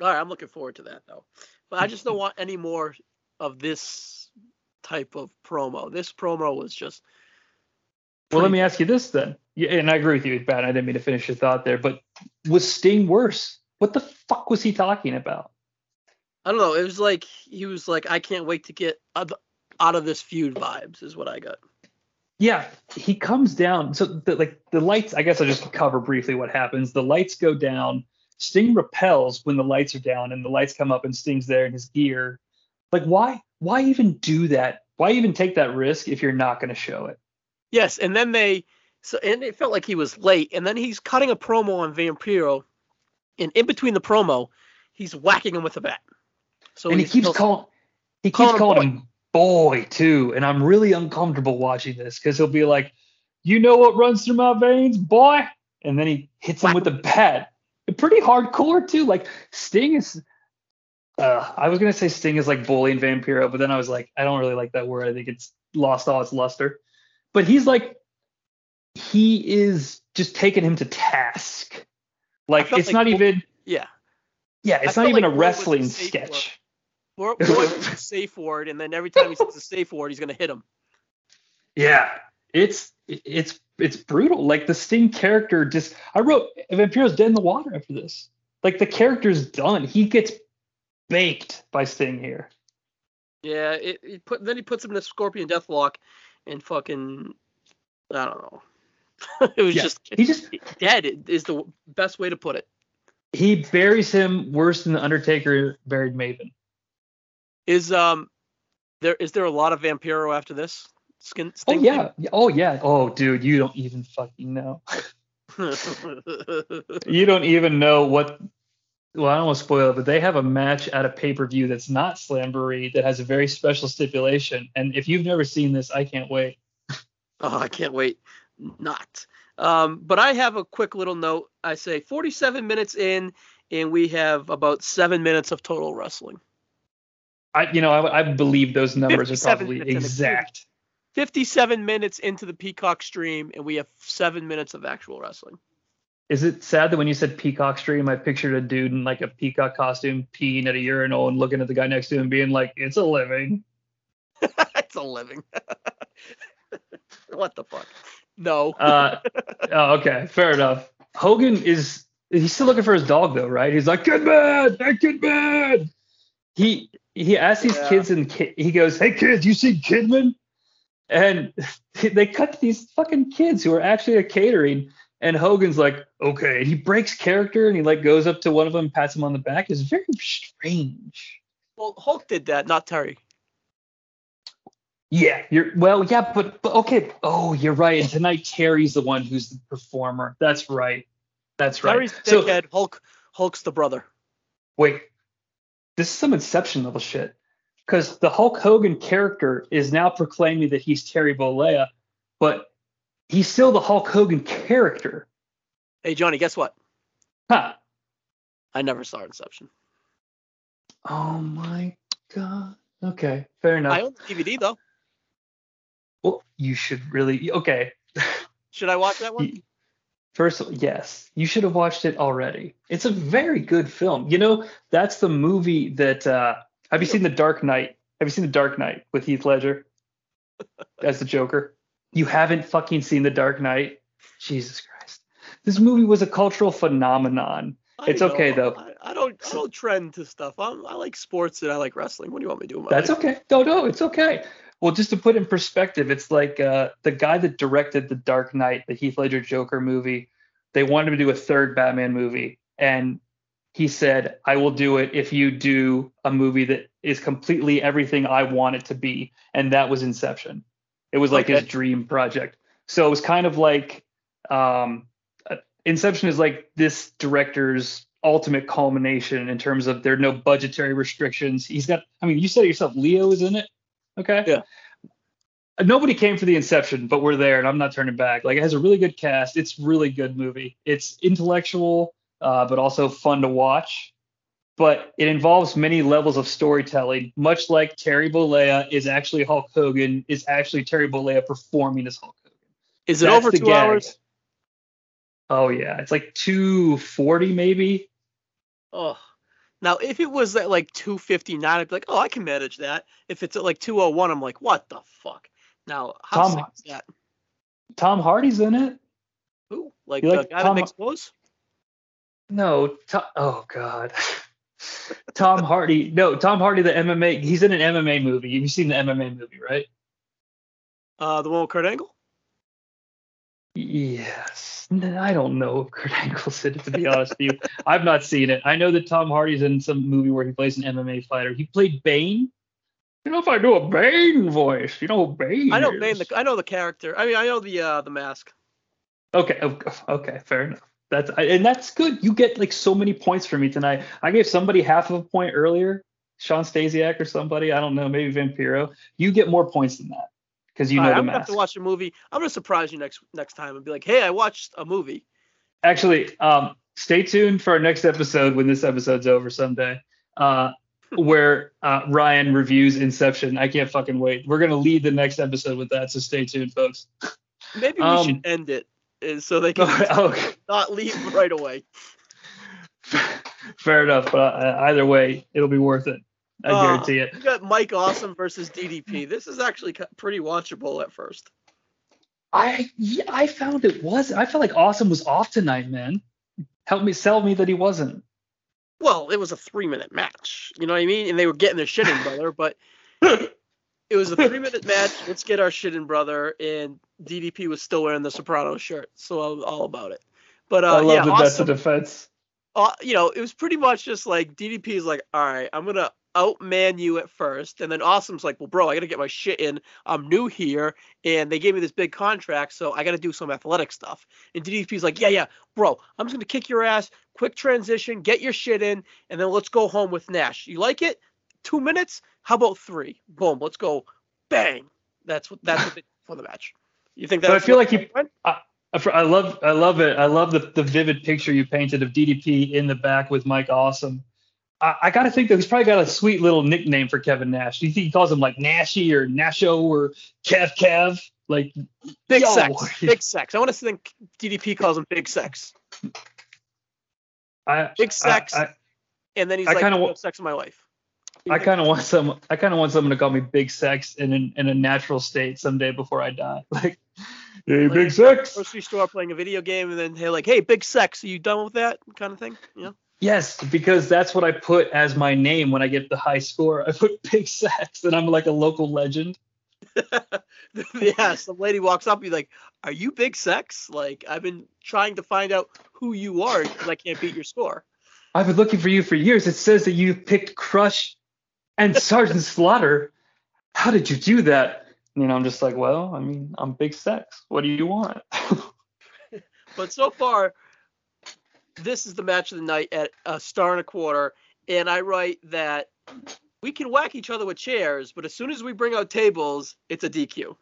All right, I'm looking forward to that though. But I just don't want any more of this type of promo. This promo was just. Well, let me ask you this then. Yeah, and I agree with you, Pat. I didn't mean to finish your thought there, but was Sting worse? What the fuck was he talking about? I don't know. It was like he was like, "I can't wait to get out of this feud." Vibes is what I got. Yeah, he comes down. So the, like the lights, I guess I'll just cover briefly what happens. The lights go down. Sting repels when the lights are down, and the lights come up, and Sting's there in his gear. Like, why? Why even do that why even take that risk if you're not going to show it? Yes, and then they so and it felt like he was late, and then he's cutting a promo on Vampiro, and in between the promo, he's whacking him with a bat. So and he keeps calling he keeps him calling him boy too, and I'm really uncomfortable watching this because he'll be like, "You know what runs through my veins, boy," and then he hits him with a bat. Pretty hardcore too. Like Sting is. Uh, I was gonna say Sting is like bullying Vampiro, but then I was like, I don't really like that word. I think it's lost all its luster. But he's like, he is just taking him to task. Like it's like not even. yeah. Yeah, it's not even like a wrestling safe sketch. *laughs* Was a safe word, and then every time he says a safe word, he's gonna hit him. Yeah, it's it's it's brutal. Like the Sting character just I wrote Vampiro's dead in the water after this. Like the character's done. He gets baked by Sting here. Yeah, it, it put then he puts him in a scorpion deathlock, and fucking I don't know. *laughs* it was Yeah, just He just dead is the best way to put it. he buries him worse than the Undertaker buried Maven. Is um there is there a lot of Vampiro after this? Skin Oh yeah. Oh yeah. Oh dude, you don't even fucking know. *laughs* You don't even know what well, I don't want to spoil it, but they have a match at a pay-per-view that's not Slamboree that has a very special stipulation. And if you've never seen this, I can't wait. oh, I can't wait. Not. Um, but I have a quick little note. I say 47 minutes in, and we have about seven minutes of total wrestling. I, you know, I, I believe those numbers are probably minutes in a exact. 57 minutes into the Peacock stream, and we have seven minutes of actual wrestling. Is it sad that when you said peacock stream, I pictured a dude in like a peacock costume peeing at a urinal and looking at the guy next to him, being like, "It's a living." *laughs* it's a living. *laughs* what the fuck? No. Uh, oh, okay, fair enough. Hogan is he's still looking for his dog though, right? He's like, "Kidman, hey Kidman." He he asks these Yeah. kids and ki- he goes, "Hey kids, you see Kidman?" And *laughs* they cut these fucking kids who are actually at catering. And Hogan's like, okay. And he breaks character and he like goes up to one of them, pats him on the back. It's very strange. well, Hulk did that, not Terry. Yeah, you're well, yeah, but, but okay. Oh, you're right. And tonight Terry's the one who's the performer. That's right. That's right. Terry's So dickhead. Hulk. Hulk's the brother. wait, this is some Inception level shit. Because the Hulk Hogan character is now proclaiming that he's Terry Bollea, but he's still the Hulk Hogan character. Hey, Jonnie, guess what? Huh. I never saw Inception. Oh my god. Okay, fair enough. I own the DVD though. Well, you should really. Okay. *laughs* Should I watch that one? First, yes, you should have watched it already. It's a very good film. You know, that's the movie that. Uh, have you seen The Dark Knight? Have you seen The Dark Knight with Heath Ledger *laughs* as the Joker? You haven't fucking seen The Dark Knight? Jesus Christ! This movie was a cultural phenomenon. I It's okay, though. I, I don't. I don't trend to stuff. I'm, I like sports and I like wrestling. What do you want me to do? That's life? okay. No, no, it's okay. Well, just to put in perspective, it's like uh, the guy that directed The Dark Knight, the Heath Ledger Joker movie. They wanted to do a third Batman movie, and he said, "I will do it if you do a movie that is completely everything I want it to be." And that was Inception. It was like his dream project. So it was kind of like um, uh, Inception is like this director's ultimate culmination in terms of there are no budgetary restrictions. He's got, I mean, you said it yourself, Leo is in it. Okay. Yeah. Uh, Nobody came for the Inception, but we're there, and I'm not turning back. Like it has a really good cast. It's really good movie. It's intellectual, uh, but also fun to watch. But it involves many levels of storytelling, much like Terry Bollea is actually Hulk Hogan, is actually Terry Bollea performing as Hulk Hogan. Is it That's over two gag. hours? Oh yeah, it's like 240 maybe. Oh. Now, if it was at like 259, I'd be like, oh, I can manage that. If it's at like 201, I'm like, what the fuck? Now, how Tom- sick is that? Tom Hardy's in it. Who? Like You the like guy Tom- that makes clothes? No, Tom, oh god. *laughs* Tom Hardy. No, Tom Hardy, the MMA. He's in an MMA movie. You've seen the MMA movie, right? Uh, the one with Kurt Angle? Yes. I don't know if Kurt Angle said it, to be honest with you. I've not seen it. I know that Tom Hardy's in some movie where he plays an MMA fighter. He played Bane You know if I do a Bane voice, you know who Bane. I know is. Bane. The, I know the character. I mean, I know the uh, the mask. Okay, okay, fair enough. That's and that's good. You get like so many points for me tonight. I gave somebody half of a point earlier, Shawn Stasiak or somebody. I don't know, maybe Vampiro. You get more points than that because you know right, the I'm gonna have to watch a movie. I'm gonna surprise you next next time and be like, hey, I watched a movie. Actually, um, stay tuned for our next episode when this episode's over someday. Uh, *laughs* where uh, Ryan reviews Inception. I can't fucking wait. We're gonna lead the next episode with that, so stay tuned, folks. Maybe we Um, should end it uh, so they can *laughs* okay. not leave right away. *laughs* Fair enough, but uh, either way, it'll be worth it. I Uh, guarantee it. You got Mike Awesome versus DDP. This is actually pretty watchable at first. I yeah, I found it was. I felt like Awesome was off tonight, man. Help me sell me that he wasn't. Well, it was a three minute match. You know what I mean? And they were getting their shit in, brother. *laughs* But it was a three minute match. Let's get our shit in, brother. And DDP was still wearing the Soprano shirt, so I was all about it. But uh, I love yeah, that that's a awesome. defense. uh, you know, it was pretty much just like DDP is like, all right, I'm gonna outman you at first, and then Awesome's like, well, bro, I gotta get my shit in. I'm new here, and they gave me this big contract, so I gotta do some athletic stuff. And DDP's like, yeah, yeah, bro, I'm just gonna kick your ass, quick transition, get your shit in, and then let's go home with Nash. You like it? Two minutes? How about three? Boom, let's go, bang. That's what that's what they for the match. You think that? I feel like you- I I love I love it. I love the, the vivid picture you painted of DDP in the back with Mike Awesome. I, I got to think that he's probably got a sweet little nickname for Kevin Nash. Do you think he calls him like Nashy or Nasho or Kev Kev? Like Big Yo. sex. *laughs* Big sex. I want to think DDP calls him big sex. I Big sex. I, and then he's I like, kinda "No wa- sex in my life. I kind of want some. I kind of want someone to call me Big Sex in an, in a natural state someday before I die. *laughs* Like, hey, Big Sex. grocery store playing a video game, and then hey, like, hey, big sex, are you done with that kind of thing? You know? Yes, because that's what I put as my name when I get the high score. I put *laughs* Big Sex, and I'm like a local legend. *laughs* yeah, some lady walks up, and you like, are you big sex? Like, I've been trying to find out who you are because I can't beat your score. I've been looking for you for years. It says that you picked Crush and *laughs* Sergeant Slaughter. How did you do that? You know, I'm just like, well, I mean, I'm Big Sex. What do you want? But so far, this is the match of the night at a star and a quarter. And I write that we can whack each other with chairs, but as soon as we bring out tables, it's a DQ.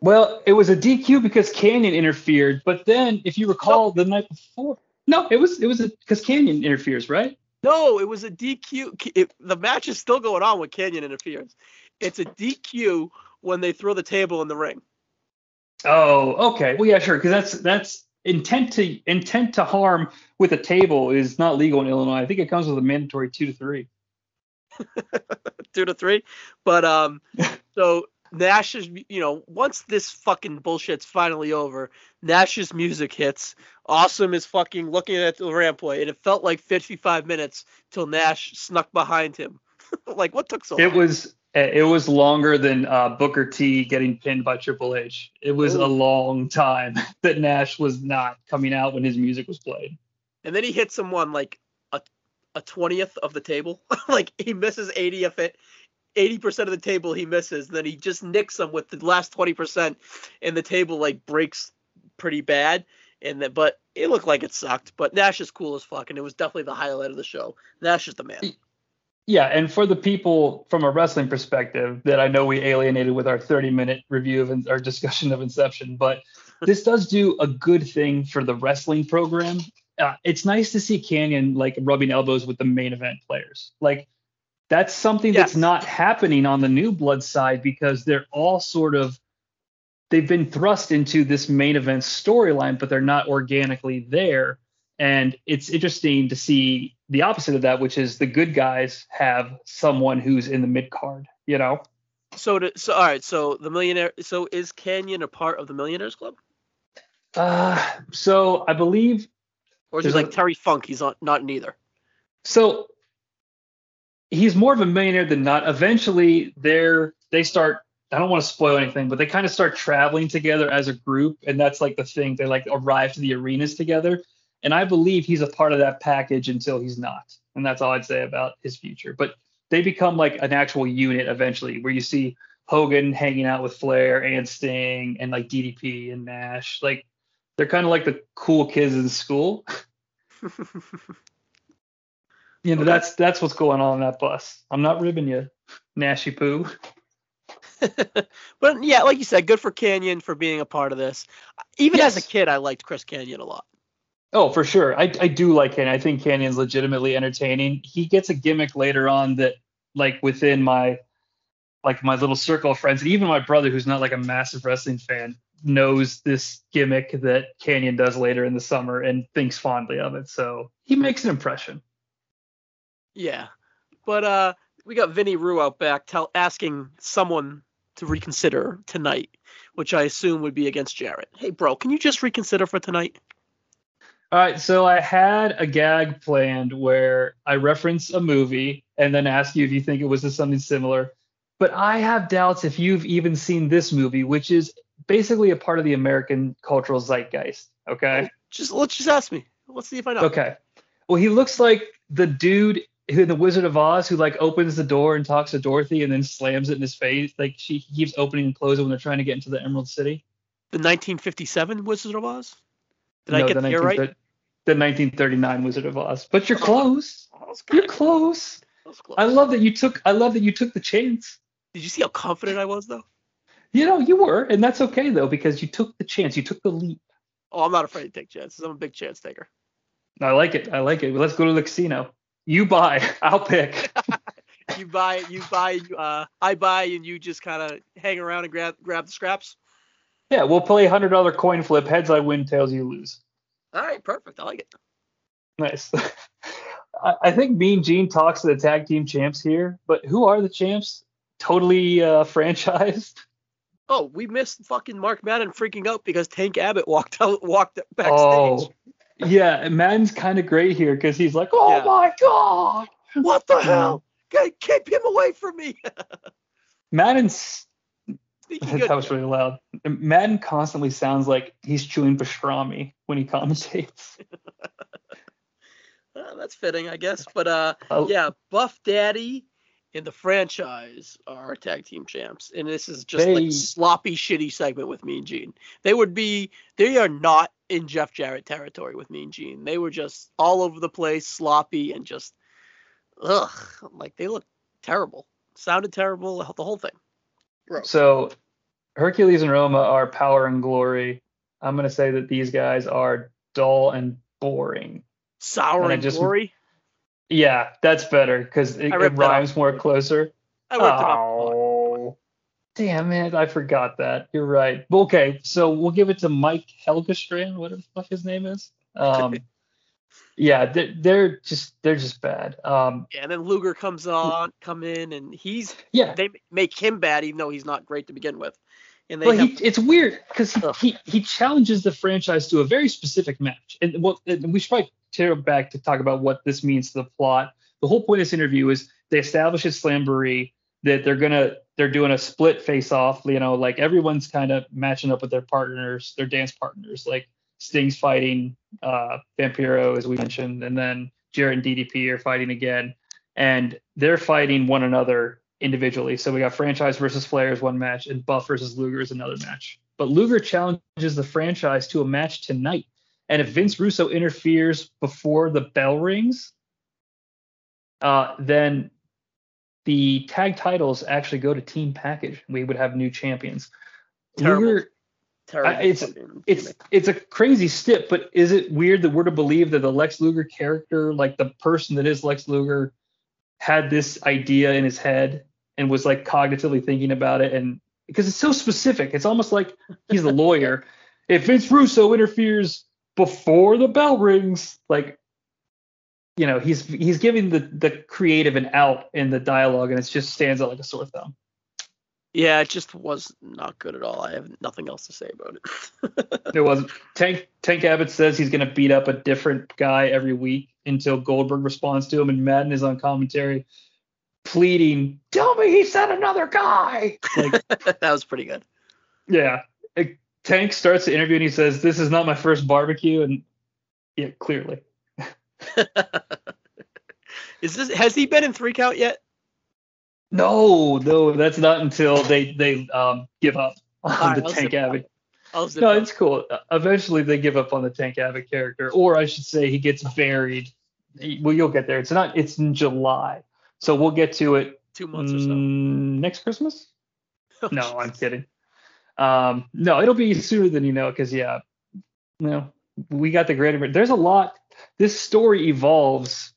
well, it was a DQ because Kanyon interfered, but then if you recall the night before, no, it was it was because Kanyon interferes, right? No, it was a DQ. It, the match is still going on when Kanyon interferes. It's a DQ when they throw the table in the ring. Oh, okay. Well, yeah, sure. Because that's that's intent to intent to harm with a table is not legal in Illinois. I think it comes with a mandatory two to three. *laughs* two to three. But um, *laughs* so Nash is, you know, once this fucking bullshit's finally over, Nash's music hits. Awesome is fucking looking at the rampway, and it felt like 55 minutes till Nash snuck behind him. *laughs* like, what took so It long? It was it was longer than uh, Booker T getting pinned by Triple H. It was Ooh. a long time *laughs* that Nash was not coming out when his music was played. And then he hits someone like a a twentieth of the table. *laughs* like he misses 80 of it. 80% of the table he misses, then he just nicks them with the last 20%, and the table like breaks pretty bad. And then, but it looked like it sucked. But Nash is cool as fuck, and it was definitely the highlight of the show. Nash is the man. Yeah, and for the people from a wrestling perspective that I know we alienated with our 30 minute review of our discussion of Inception, but *laughs* this does do a good thing for the wrestling program. Uh, it's nice to see Kanyon like rubbing elbows with the main event players. Like that's something Yes. that's not happening on the new blood side because they're all sort of they've been thrust into this main event storyline, but they're not organically there. And it's interesting to see the opposite of that, which is the good guys have someone who's in the mid card, you know? So, to, so all right. So the millionaire. So is Kanyon a part of the Millionaires Club, Uh, so I believe or is he There's like a- Terry Funk? He's not not neither. so he's more of a millionaire than not. Eventually they're they start I don't want to spoil anything, but they kind of start traveling together as a group, and that's like the thing. They like arrive to the arenas together. And I believe he's a part of that package until he's not. And that's all I'd say about his future. But they become like an actual unit eventually, where you see Hogan hanging out with Flair and Sting and like DDP and Nash. Like they're kind of like the cool kids in school. *laughs* You know, Okay. that's that's what's going on in that bus. I'm not ribbing you, Nashy Poo. *laughs* but yeah, like you said, good for Kanyon for being a part of this. Even as a kid, I liked Chris Kanyon a lot. Oh, for sure. I, I do like Kanyon. I think Kanyon's legitimately entertaining. He gets a gimmick later on that, like within my, like my little circle of friends, and even my brother, who's not like a massive wrestling fan, knows this gimmick that Kanyon does later in the summer and thinks fondly of it. So he makes an impression. Yeah, but uh, we got Vinny Rue out back tell asking someone to reconsider tonight, which I assume would be against Jarrett. Hey, bro, can you just reconsider for tonight? All right, so I had a gag planned where I reference a movie and then ask you if you think it was something similar. But I have doubts if you've even seen this movie, which is basically a part of the American cultural zeitgeist. Okay. Oh, just let's just ask me. Let's see if I know. Okay. Well, he looks like the dude who in the Wizard of Oz who like opens the door and talks to Dorothy and then slams it in his face. Like she he keeps opening and closing when they're trying to get into the Emerald City. The 1957 Wizard of Oz. Did No, I get the the year right? 1930 The 1939 Wizard of Oz. But you're close. You're close. close. I love that you took I love that you took the chance. Did you see how confident I was though? You know, you were, and that's okay though, because you took the chance, you took the leap. Oh, I'm not afraid to take chances. I'm a big chance taker. I like it. I like it. Let's go to the casino. You buy, *laughs* I'll pick. *laughs* You buy, you buy, uh, I buy, and you just kind of hang around and grab grab the scraps. yeah, we'll play hundred dollar coin flip. Heads I win, tails you lose. All right, perfect. I like it. Nice. *laughs* I, think Mean Gene talks to the tag team champs here, but who are the champs? Totally uh, *laughs* franchised. Oh, we missed fucking Mark Madden freaking out because Tank Abbott walked out, walked backstage. Oh, yeah. Madden's kind of great here because he's like, oh Yeah. my god. What the *laughs* hell? Get- Keep him away from me. Madden's Sneaky *laughs* that was really loud. Madden constantly sounds like he's chewing pastrami when he commentates. *laughs* Uh, that's fitting, I guess. But uh, Oh, yeah, Buff Daddy and the franchise are tag team champs, and this is just They- like sloppy, shitty segment with Mean Gene. They would be, they are not in Jeff Jarrett territory with Mean Gene. They were just all over the place, sloppy, and just, ugh, like they look terrible, sounded terrible, the whole thing. Gross. So Hercules and Roma are power and glory. I'm gonna say that these guys are dull and boring. Sour and and just- glory. Yeah, that's better because it, it rhymes more closer. I worked it up. Oh, damn it! I forgot that. You're right. Okay, so we'll give it to Mike Helgestrand, whatever the fuck his name is. Um, *laughs* yeah, they're, they're just they're just bad. Um, Yeah, and then Luger comes on, come in, and he's yeah, they make him bad, even though he's not great to begin with. And they well, have, he, it's weird because he, he he challenges the franchise to a very specific match, and well, and we should probably tear back to talk about what this means to the plot. The whole point of this interview is they establish at Slamboree that they're gonna they're doing a split face off. You know, like everyone's kind of matching up with their partners, their dance partners. Like Sting's fighting uh, Vampiro, as we mentioned, and then Jarrett and DDP are fighting again, and they're fighting one another individually. So we got franchise versus Flair is one match, and Buff versus Luger is another match. But Luger challenges the franchise to a match tonight. And if Vince Russo interferes before the bell rings, uh, then the tag titles actually go to Team Package. We would have new champions. Terrible. Luger, terrible. I- it's- it's it's a crazy stip, but is it weird that we're to believe that the Lex Luger character, like the person that is Lex Luger, had this idea in his head and was like cognitively thinking about it and because it's so specific, it's almost like he's the lawyer. *laughs* If Vince Russo interferes before the bell rings, like you know, he's he's giving the the creative an out in the dialogue and it just stands out like a sore thumb. yeah, it just was not good at all. I have nothing else to say about it. *laughs* It wasn't. Tank Tank Abbott says he's going to beat up a different guy every week until Goldberg responds to him, and Madden is on commentary pleading, "Tell me he said another guy." Like, *laughs* that was pretty good. yeah. Tank starts the interview and he says, "This is not my first barbecue," and yeah, clearly. *laughs* Is this has he been in three count yet? No, no, that's not until they they um, give up on Alright, the I'll Tank. Abbott. No, up. it's cool. Eventually, they give up on the Tank Abbott character, or I should say, he gets buried. Well, you'll get there. It's not. It's in July, so we'll get to it two months or so. mm, next Christmas. *laughs* No, I'm kidding. Um, no, it'll be sooner than you know, because yeah, you know, we got the greater. There's a lot. This story evolves,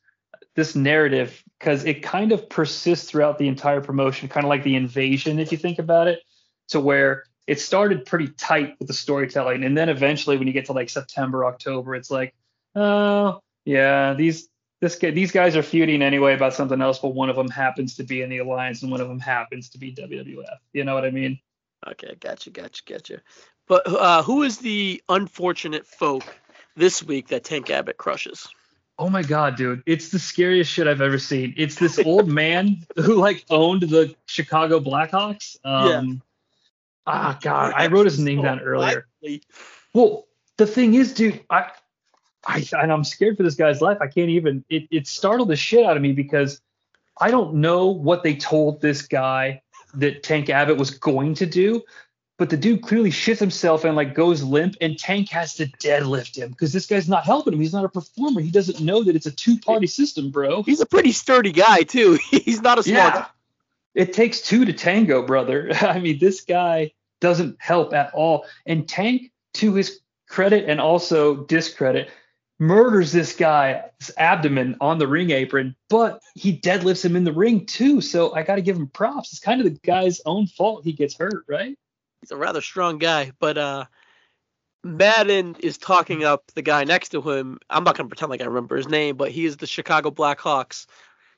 this narrative, because it kind of persists throughout the entire promotion, kind of like the invasion, if you think about it, to where it started pretty tight with the storytelling, and then eventually, when you get to like September, October, it's like, oh yeah, these. This guy, these guys are feuding anyway about something else, but one of them happens to be in the alliance and one of them happens to be WWF. You know what I mean? Okay, gotcha, gotcha, gotcha. But uh, who is the unfortunate folk this week that Tank Abbott crushes? Oh my god, dude. It's the scariest shit I've ever seen. It's this old man *laughs* who like owned the Chicago Blackhawks. Um Ah god, I wrote his name down earlier. Well, the thing is, dude, I I and I'm scared for this guy's life. I can't even it, it startled the shit out of me because I don't know what they told this guy that Tank Abbott was going to do. But the dude clearly shits himself and like goes limp, and Tank has to deadlift him because this guy's not helping him. He's not a performer. He doesn't know that it's a two-party system, bro. He's a pretty sturdy guy too. *laughs* He's not a small Yeah. guy. It takes two to tango, brother. *laughs* I mean, this guy doesn't help at all. And Tank, to his credit and also discredit, murders this guy's abdomen on the ring apron, but he deadlifts him in the ring too. So I got to give him props. It's kind of the guy's own fault he gets hurt, right? He's a rather strong guy, but uh, Madden is talking up the guy next to him. I'm not gonna pretend like I remember his name, but he is the Chicago Blackhawks,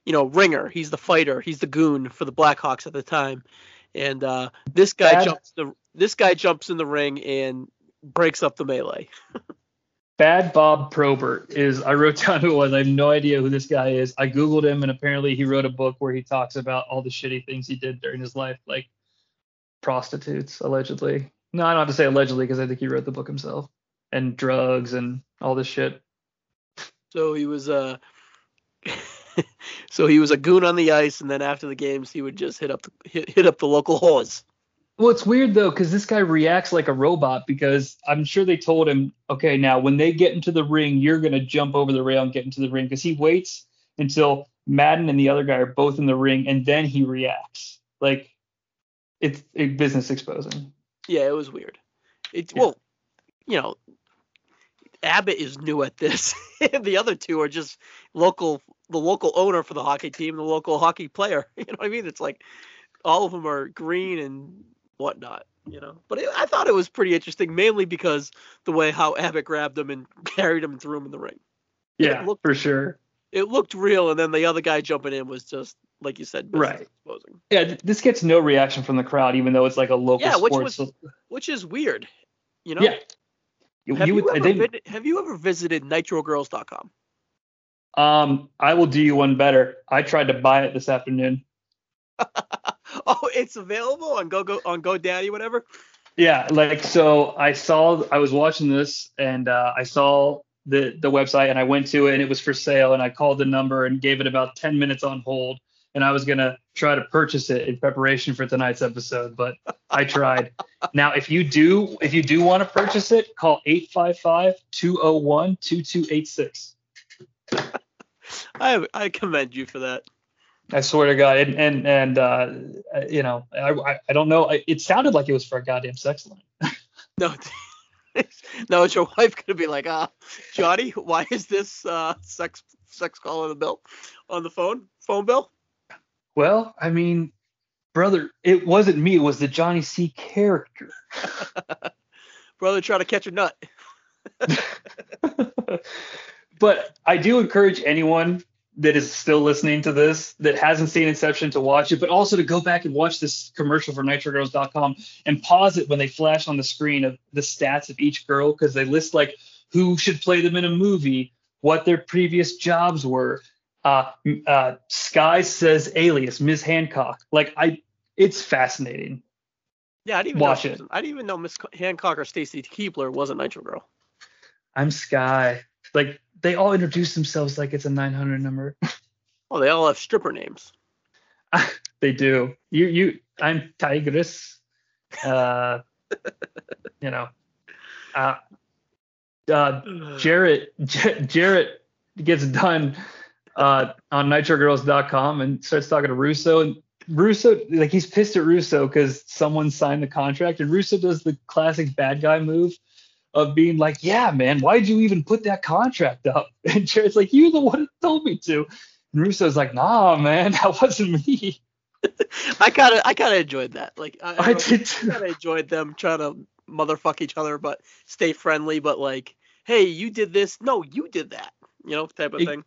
you know, ringer. He's the fighter. He's the goon for the Blackhawks at the time. And uh, this guy Bad- jumps the this guy jumps in the ring and breaks up the melee. *laughs* Bad Bob Probert is, I wrote *laughs* down who it was. I have no idea who this guy is. I Googled him, and apparently he wrote a book where he talks about all the shitty things he did during his life, like prostitutes, allegedly. No, I don't have to say allegedly because I think he wrote the book himself, and drugs and all this shit. So he was uh *laughs* so he was a goon on the ice, and then after the games, he would just hit up the, hit, hit up the local *laughs* whores. Well, it's weird though, because this guy reacts like a robot. Because I'm sure they told him, okay, now when they get into the ring, you're gonna jump over the rail and get into the ring. Because he waits until Madden and the other guy are both in the ring, and then he reacts. Like it's business exposing. Yeah, it was weird. It Yeah. well, you know, Abbott is new at this. *laughs* the other two are just local, the local owner for the hockey team, the local hockey player. *laughs* You know what I mean? It's like all of them are green and whatnot. You know, but it, I thought it was pretty interesting, mainly because the way how Abbott grabbed him and *laughs* carried him and threw him in the ring. Yeah, looked- for sure. It looked real, and then the other guy jumping in was just like you said, Right. exposing. Yeah, this gets no reaction from the crowd, even though it's like a local Yeah, which sports. was- Which is weird. You know? yeah. Have you you, would, ever vid- have you ever visited nitrogirls.com? um, I will do you one better. I tried to buy it this afternoon. *laughs* *laughs* oh, it's available on Go Go on GoDaddy, whatever. Yeah, like so I saw I was watching this and uh, I saw the the website and I went to it and it was for sale and I called the number and gave it about 10 minutes on hold and I was going to try to purchase it in preparation for tonight's episode but I tried. *laughs* now if you do if you do want to purchase it, call 855-201-2286. *laughs* I I commend you for that. I swear to God and and and uh, you know, I I, I don't know, it sounded like it was for a goddamn sex line. *laughs* No, *laughs* no, it's your wife gonna be like, ah, Jonnie, why is this uh, sex sex call on the bill on the phone phone bill? Well, I mean, brother, it wasn't me. It was the Jonnie Sea character. *laughs* Brother, try to catch a nut. but I do encourage anyone that is still listening to this that hasn't seen Inception to watch it, but also to go back and watch this commercial for NitroGirls.com and pause it when they flash on the screen of the stats of each girl because they list like who should play them in a movie, what their previous jobs were. Uh, uh, Sky says alias, Ms. Hancock. Like I, it's fascinating. Yeah, I didn't even Watch know. it. I didn't even know Miss Hancock or Stacy Keibler was a Nitro Girl. I'm Sky. Like they all introduce themselves like it's a 900 number. *laughs* Oh, they all have stripper names. *laughs* they do. You you I'm Tigress. Uh, *laughs* you know. Uh, uh, Jarrett J- Jarrett gets done uh, on NitroGirls.com and starts talking to Russo and Russo like he's pissed at Russo because someone signed the contract and Russo does the classic bad guy move of being like, yeah, man, why'd you even put that contract up? *laughs* And Jarrett's like, you're the one who told me to. And Russo's like, nah, man, *laughs* that wasn't me. *laughs* I kind of I kind of enjoyed that. Like I, I did too. kind of enjoyed them trying to motherfuck each other, but stay friendly. But like, hey, you did this. No, you did that. You know, type of It- thing.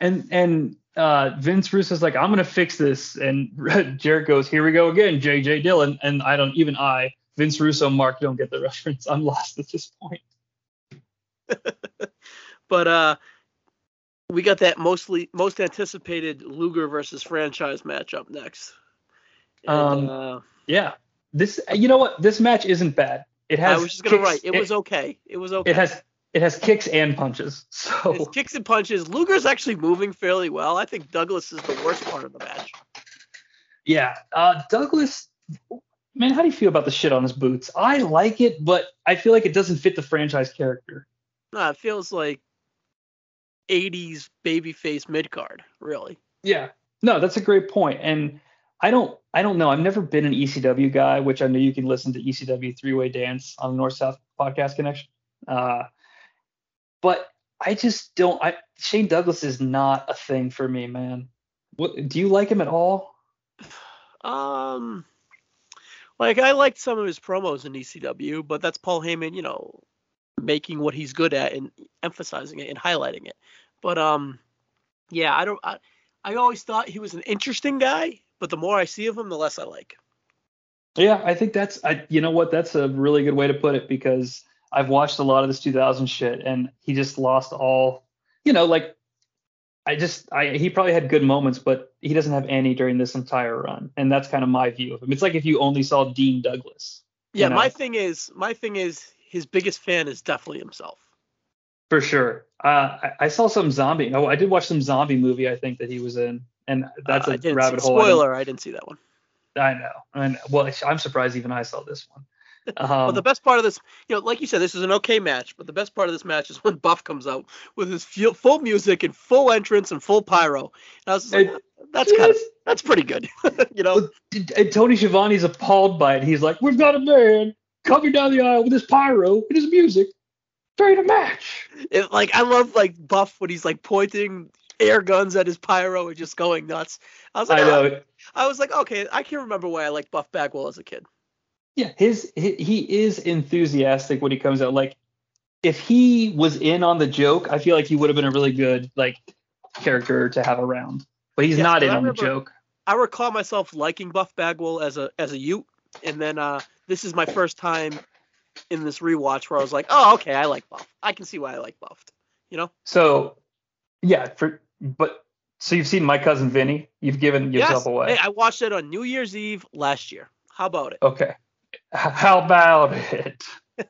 And and uh, Vince Russo's like, I'm gonna fix this, and Jarrett goes, here we go again, JJ Dillon. And I don't even I, Vince Russo, Mark don't get the *laughs* reference. I'm lost at this point. *laughs* But uh, we got that mostly most anticipated Luger versus franchise matchup next. And, Um, uh, Yeah, this you know what? This match isn't bad. It has. I was just gonna kicks- write. It was okay. It was okay. It has it has kicks and punches. So It's kicks and punches. Luger's actually moving fairly well. I think Douglas is the worst part of the match. yeah, uh, Douglas. Man, how do you feel about the shit on his boots? I like it, but I feel like it doesn't fit the franchise character. No, it feels like 80s babyface mid card, really. Yeah. No, that's a great point. And I don't I don't know. I've never been an ECW guy, which I know you can listen to ECW three way dance on the North South podcast connection. Uh, but I just don't I Shane Douglas is not a thing for me, man. What do you like him at all? *sighs* Um, like I liked some of his promos in ECW, but that's Paul Heyman, you know, making what he's good at and emphasizing it and highlighting it. But um, yeah, I don't. I, I always thought he was an interesting guy, but the more I see of him, the less I like. Yeah, I think that's I you know what that's a really good way to put it because I've watched a lot of this 2000 shit and he just lost all you know like I just I he probably had good moments but he doesn't have any during this entire run and that's kind of my view of him. It's like if you only saw Dean Douglas. you Yeah, know, my thing is, my thing is, his biggest fan is definitely himself. for sure. Uh, I, I saw some zombie. Oh, I did watch some zombie movie I think that he was in and that's Uh, a rabbit see, hole. I didn't- Spoiler: I didn't see that one. I know. I And well, I'm surprised even I saw this one. Um, But the best part of this, you know, like you said, this is an okay match. But the best part of this match is *laughs* when Buff comes out with his fu- full music and full entrance and full pyro. And I was just like, It- that's kind of *laughs* that's pretty good, *laughs* you know. And Tony Schiavone's appalled by it. He's like, "We've got a man coming down the aisle with his pyro and his music during a match." It, like I love like Buff when he's like pointing air guns at his pyro and just going nuts. I was like, I oh, know. I was like, okay, I can't remember why I liked Buff Bagwell as a kid. Yeah, his he, he is enthusiastic when he comes out. Like, if he was in on the joke, I feel like he would have been a really good like character to have around. But he's Yes, not in on the joke. I recall myself liking Buff Bagwell as a as a Ute, and then uh, this is my first time in this rewatch where I was like, oh, okay, I like Buff. I can see why I like Buffed. You know? So, yeah, for but so you've seen my cousin Vinny. You've given yourself yes. away. Hey, I watched it on New Year's Eve last year. How about it? Okay. How about it? *laughs*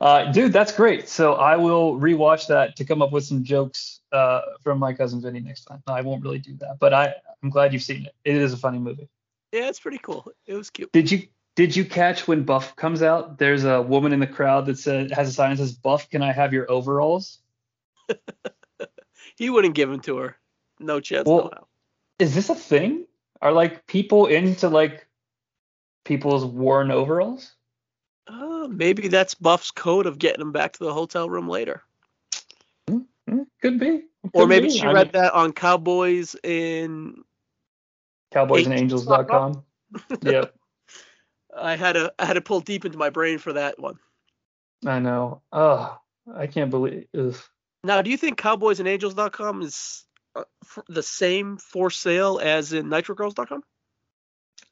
uh, dude, that's great. So I will rewatch that to come up with some jokes uh, from my cousin Vinny next time. No, I won't really do that, but I, I'm glad you've seen it. It is a funny movie. Yeah, it's pretty cool. It was cute. Did you did you catch when Buff comes out? There's a woman in the crowd that says has a sign that says, "Buff, can I have your overalls?" *laughs* He wouldn't give them to her. No chance. Well, no. Is this a thing? Are like people into like people's worn overalls? Uh, maybe that's Buff's code of getting him back to the hotel room later. Hmm, Could be. Or maybe be. she I read mean- that on Cowboys in cowboysandangels.com. *laughs* yep, I had to I had to pull deep into my brain for that one. I know. Oh, I can't believe. Ugh. Now, do you think cowboysandangels.com is uh, the same for sale as in nitrogirls.com?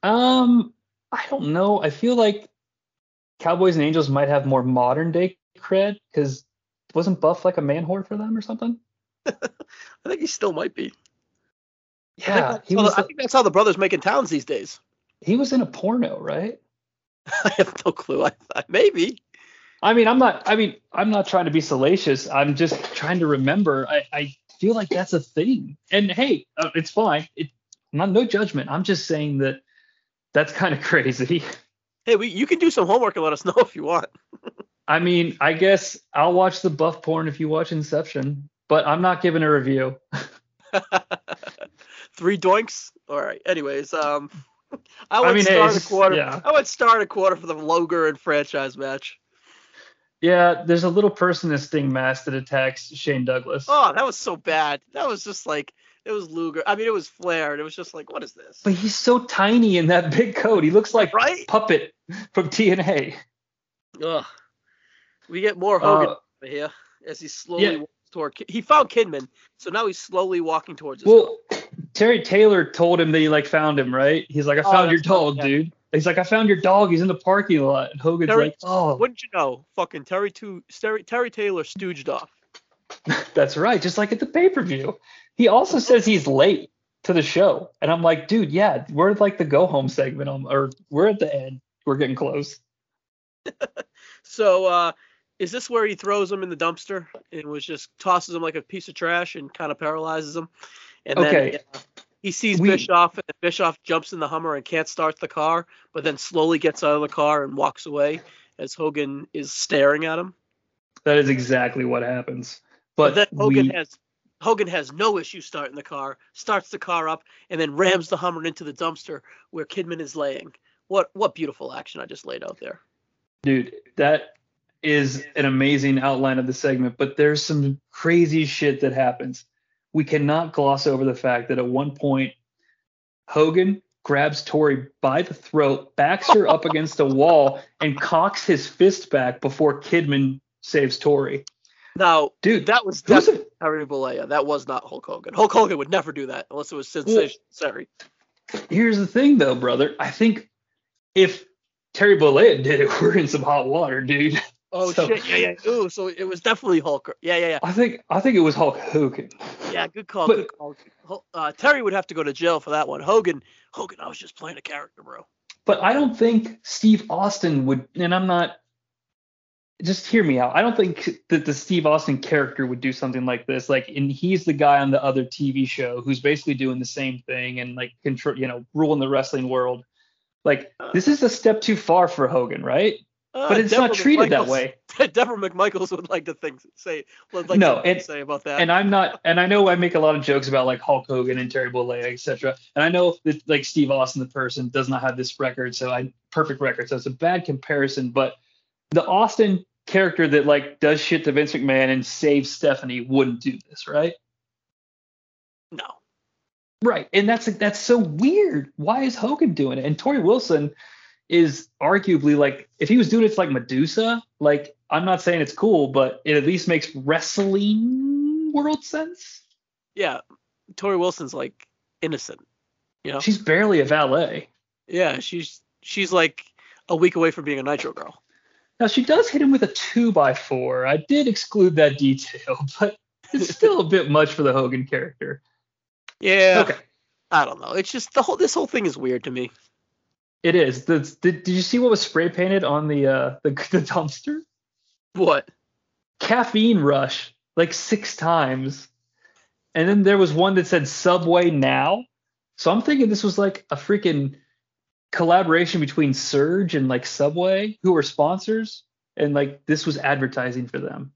Um, I don't know. I feel like Cowboys and Angels might have more modern day cred because wasn't Buff like a man whore for them or something? *laughs* I think he still might be. I think, Yeah, he how, was. I think that's how the brothers making towns these days. He was in a porno, right? *laughs* I have no clue. I, I maybe. I mean, I'm not. I mean, I'm not trying to be salacious. I'm just trying to remember. I, I feel like that's a thing. And hey, uh, it's fine. It not no judgment. I'm just saying that that's kind of *laughs* crazy. Hey, we, you can do some homework and let us *laughs* know if you want. I mean, I guess I'll watch the buff porn if you watch Inception, but I'm not giving a review. *laughs* Three doinks. All right. Anyways, um, I would I mean, start a quarter. yeah. I would start a quarter for the Luger and franchise match. Yeah, there's a little person in a Sting mask that attacks Shane Douglas. Oh, that was so bad. That was just like it was Luger. I mean, it was Flair, and it was just like, what is this? But he's so tiny in that *laughs* big coat. He looks like right? Puppet from TNA. Ugh. We get more Hogan Uh, over here as he slowly yeah. walks toward. He found Kidman, so now he's slowly walking towards his. well, Terry Taylor told him that he like found him, right? He's like, I Oh, found your that's right, dog, yeah. dude. He's like, I found your dog. He's in the parking lot. And Hogan's Terry- like, Oh, Wouldn't you know? Fucking Terry two Terry, Terry Taylor stooged off. *laughs* that's right. Just like at the pay per view. He also says he's late to the show, and I'm like, dude, yeah, we're like the go home segment, on, or we're at the end. We're getting close. *laughs* So uh is this where he throws him in the dumpster and was just tosses him like a piece of trash and kind of paralyzes him? And Okay. then uh, he sees We- Bischoff and Bischoff jumps in the Hummer and can't start the car, but then slowly gets out of the car and walks away as Hogan is staring at him. That is exactly what happens. But, But, then Hogan we, has Hogan has no issue starting the car, starts the car up, and then rams the Hummer into the dumpster where Kidman is laying. What what beautiful action I just laid out there. dude, that is an amazing outline of the segment. But there's some crazy shit that happens. We cannot gloss over the fact that at one point, Hogan grabs Tori by the throat, backs her up *laughs* against a wall, and cocks his fist back before Kidman saves Tori. Now Dude, that was definitely Bollea. That was not Hulk Hogan. Hulk Hogan would never do that unless it was sensation. Sorry. here's the thing, though, brother. I think if Terry Bollea did it, *laughs* we're in some hot water, dude. Oh So- shit! Yeah, yeah. Ooh, so it was definitely Hulk. Yeah, yeah, yeah. I think I think it was Hulk Hogan. Yeah, good call. But- good call. Uh, Terry would have to go to jail for that one. Hogan, Hogan, I was just playing a character, bro. But I don't think Steve Austin would, and I'm not. Just hear me out. I don't think that the Steve Austin character would do something like this. Like, and he's the guy on the other TV show who's basically doing the same thing and like control, you know, ruling the wrestling world. Like, this is a step too far for Hogan, right? Uh, But it's not Deborah treated that way. *laughs* Deborah McMichaels would like to think say would like No, to and- say about that. and I'm not, and I know I make a lot of jokes about like Hulk Hogan and Terry Bollea, etc. And I know that like Steve Austin, the person, does not have this record, so I perfect record, so it's a bad comparison. But the Austin character that like does shit to Vince McMahon and saves Stephanie wouldn't do this, right? no. Right, and that's like that's so weird. Why is Hogan doing it? And Tori Wilson is arguably like if he was doing it to like Medusa, like I'm not saying it's cool, but it at least makes wrestling world sense. Yeah, Tori Wilson's like innocent. You know. She's barely a valet. Yeah, she's she's like a week away from being a Nitro girl. Now she does hit him with a two by four. I did exclude that detail, *laughs* but it's still a bit much for the Hogan character. Yeah. Okay, I don't know. It's just the whole this whole thing is weird to me. it is. The, did, did you see what was spray painted on the uh *laughs* the, the dumpster? What? Caffeine rush like six times, and then there was one that said Subway now. So I'm thinking this was like a freaking collaboration between Surge and like Subway, who are sponsors, and like this was advertising for them.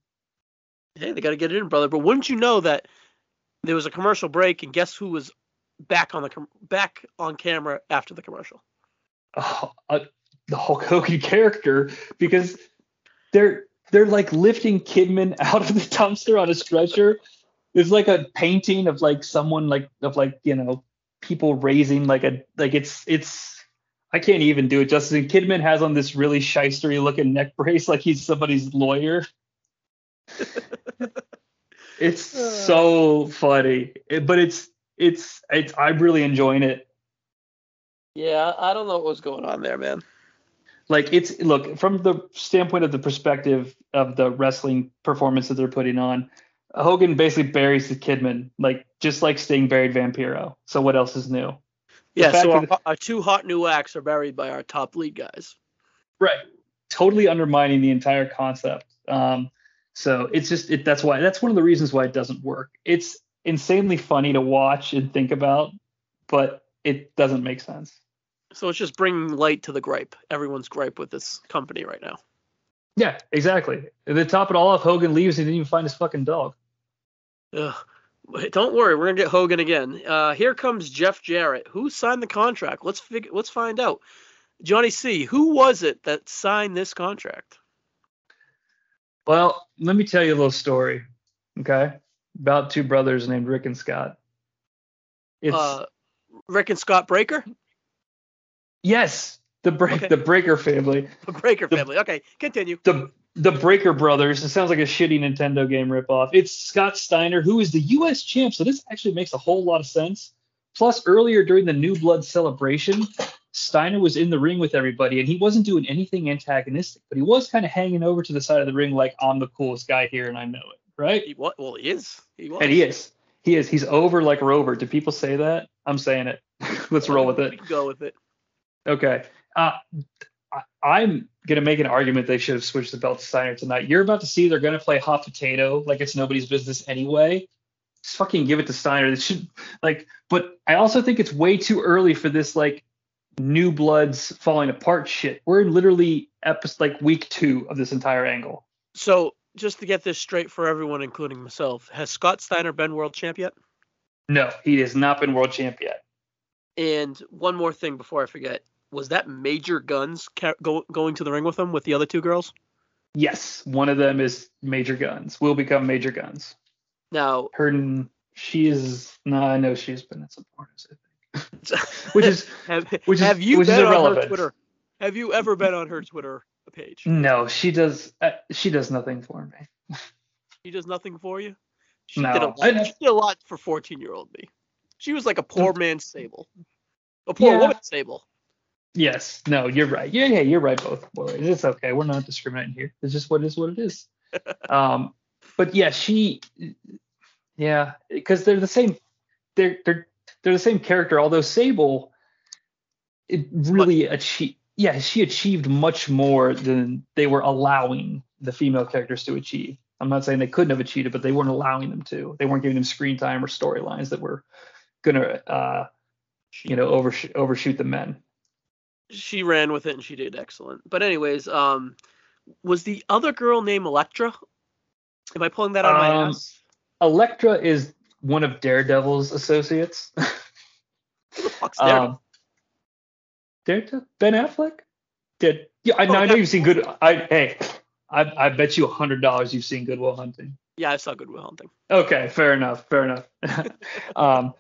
Hey, they got to get it in, brother. But wouldn't you know that there was a commercial break, and guess who was back on the com- back on camera after the commercial? oh, uh, the Hulk Hogan character because they're they're like lifting Kidman *laughs* out of the dumpster on a stretcher. There's like a painting of like someone like of like you know people raising like a like it's it's I can't even do it justice. And Kidman has on this really shystery looking neck brace like he's somebody's lawyer. *laughs* it's uh. so funny, It- but it's it's it's I'm really enjoying it. Yeah, I don't know what was going on there, man. like it's look from the standpoint of the perspective of the wrestling performance that they're putting on hogan basically buries the kidman like just like sting buried vampiro so what else is new Yeah, so our, that- our two hot new acts are buried by our top lead guys. right totally undermining the entire concept um so it's just it, that's why that's one of the reasons why it doesn't work it's insanely funny to watch and think about but it doesn't make sense. So it's just bringing light to the gripe. Everyone's gripe with this company right now. Yeah, exactly. And to top it all off, Hogan leaves and he didn't even find his fucking dog. Ugh. *laughs* Don't worry, we're gonna get Hogan again. Uh, here comes Jeff Jarrett. Who signed the contract? Let's figure. Let's find out. Jonnie Sea. Who was it that signed this contract? Well, let me tell you a little story, okay, about two brothers named Rick and Scott. It's Uh, Rick and Scott Breakker. yes, the break okay. the Breakker family, The Breakker The- family. Okay, continue. the the Breakker brothers. It sounds like a shitty Nintendo game ripoff. It's Scott Steiner, who is the U.S. champ, so this actually makes a whole lot of sense. Plus, earlier during the New Blood celebration, Steiner was in the ring with everybody, and he wasn't doing anything antagonistic, but he was kind of hanging over to the side of the ring like I'm the coolest guy here, and I know it, right? He what? Well, he is. He was. And he is. He is. He's over like Rover. Do people say that? I'm saying it. *laughs* Let's roll with it. go with it. Okay. Uh, I, I'm gonna make an argument they should have switched the belt to Steiner tonight. You're about to see they're gonna play hot potato like it's nobody's business anyway. Just fucking give it to Steiner. They should like. But I also think it's way too early for this like new bloods falling apart shit. We're in literally episode like week two of this entire angle. So just to get this straight for everyone, including myself, has Scott Steiner been world champ yet? No, he has not been world champ yet. And one more thing before I forget, was that Major Guns ca- go, going to the ring with him with the other two girls? Yes, one of them is Major Guns. Will become Major Guns. Now, Her, she is. No, I know she's been in some pornos. I think. *laughs* Which is have, which is- have you which been on her. Twitter? Have you ever been on her Twitter page? no, she does. Uh, she does nothing for me. She does nothing for you. She No, did a I- lot, she did a lot for 14 year old me. She was like a poor man's Sable, a poor Yeah. woman's Sable. Yes. No, you're right. Yeah, yeah, you're right. Both ways. It's okay. We're not discriminating here. It's just what is. What it is. *laughs* um, but yeah, she. Yeah, because they're the same. They're they're they're the same character. Although Sable, it really achieved. Yeah, she achieved much more than they were allowing the female characters to achieve. I'm not saying they couldn't have achieved it, but they weren't allowing them to. They weren't giving them screen time or storylines that were gonna, uh, you know, overshoot overshoot the men. She ran with it and she did excellent. But anyways, um, was the other girl named Electra? Am I pulling that out of my Um, ass? Electra is one of Daredevil's associates. *laughs* Who the fuck's there? um, Daredevil? Ben Affleck? Did yeah? I, Oh, I know you've seen good. I hey, I I bet you a hundred dollars you've seen Goodwill Hunting. yeah, I saw Goodwill Hunting. Okay, fair enough, fair enough. *laughs* *laughs* um,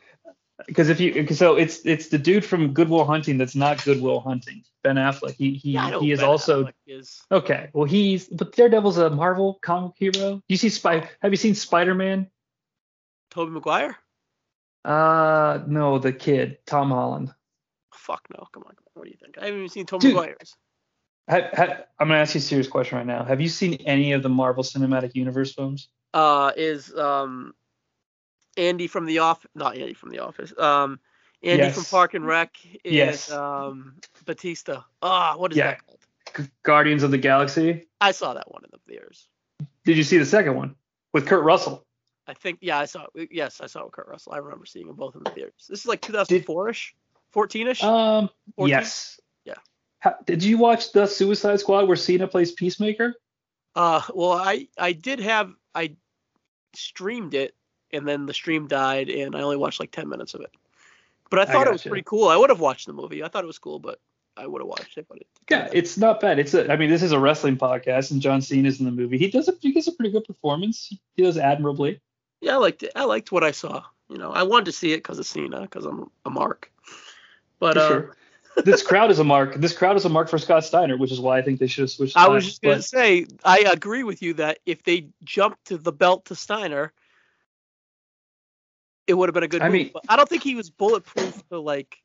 because if you so it's it's the dude from Goodwill Hunting that's not Goodwill Hunting. Ben Affleck. He he Yeah, he is Ben also is. okay. Well, he's but Daredevil's a Marvel comic hero. You see Spy? Have you seen Spider Man? Tobey Maguire? Uh, no, the kid, Tom Holland. Fuck no. Come on, come on. What do you think? I haven't even seen Tobey Dude. Maguire's. Ha, I'm gonna ask you a serious question right now. Have you seen any of the Marvel Cinematic Universe films? Uh, is um, Andy from the off, Not Andy from the office. Um, Andy Yes. from Park and Rec. Is, Yes. Um, Batista. Ah, what is Yeah. that called? G- Guardians of the Galaxy. I saw that one in the theaters. Did you see the second one with Kurt Russell? I think yeah, I saw it. Yes, I saw it with Kurt Russell. I remember seeing them both in the theaters. This is like 2004ish, 14ish. Um, 14? yes. Yeah. Ha, did you watch the Suicide Squad where Cena plays Peacemaker? Uh, well, I I did have I streamed it, and then the stream died, and I only watched like 10 minutes of it. But I thought it was gotcha. pretty cool. I would have watched the movie. I thought it was cool, but I would have watched it. But it, Yeah, it's not bad. It's a. I mean, this is a wrestling podcast, and John Cena's in the movie. He does a he gives a pretty good performance. He does admirably. yeah, I liked it. I liked what I saw. You know, I wanted to see it because of Cena, because I'm a mark. But uh, sure. this crowd is a mark. This crowd is a mark for Scott Steiner, which is why I think they should have switched. I was just gonna But- say, I agree with you that if they jumped to the belt to Steiner, it would have been a good I move. mean- but I don't think he was bulletproof to like.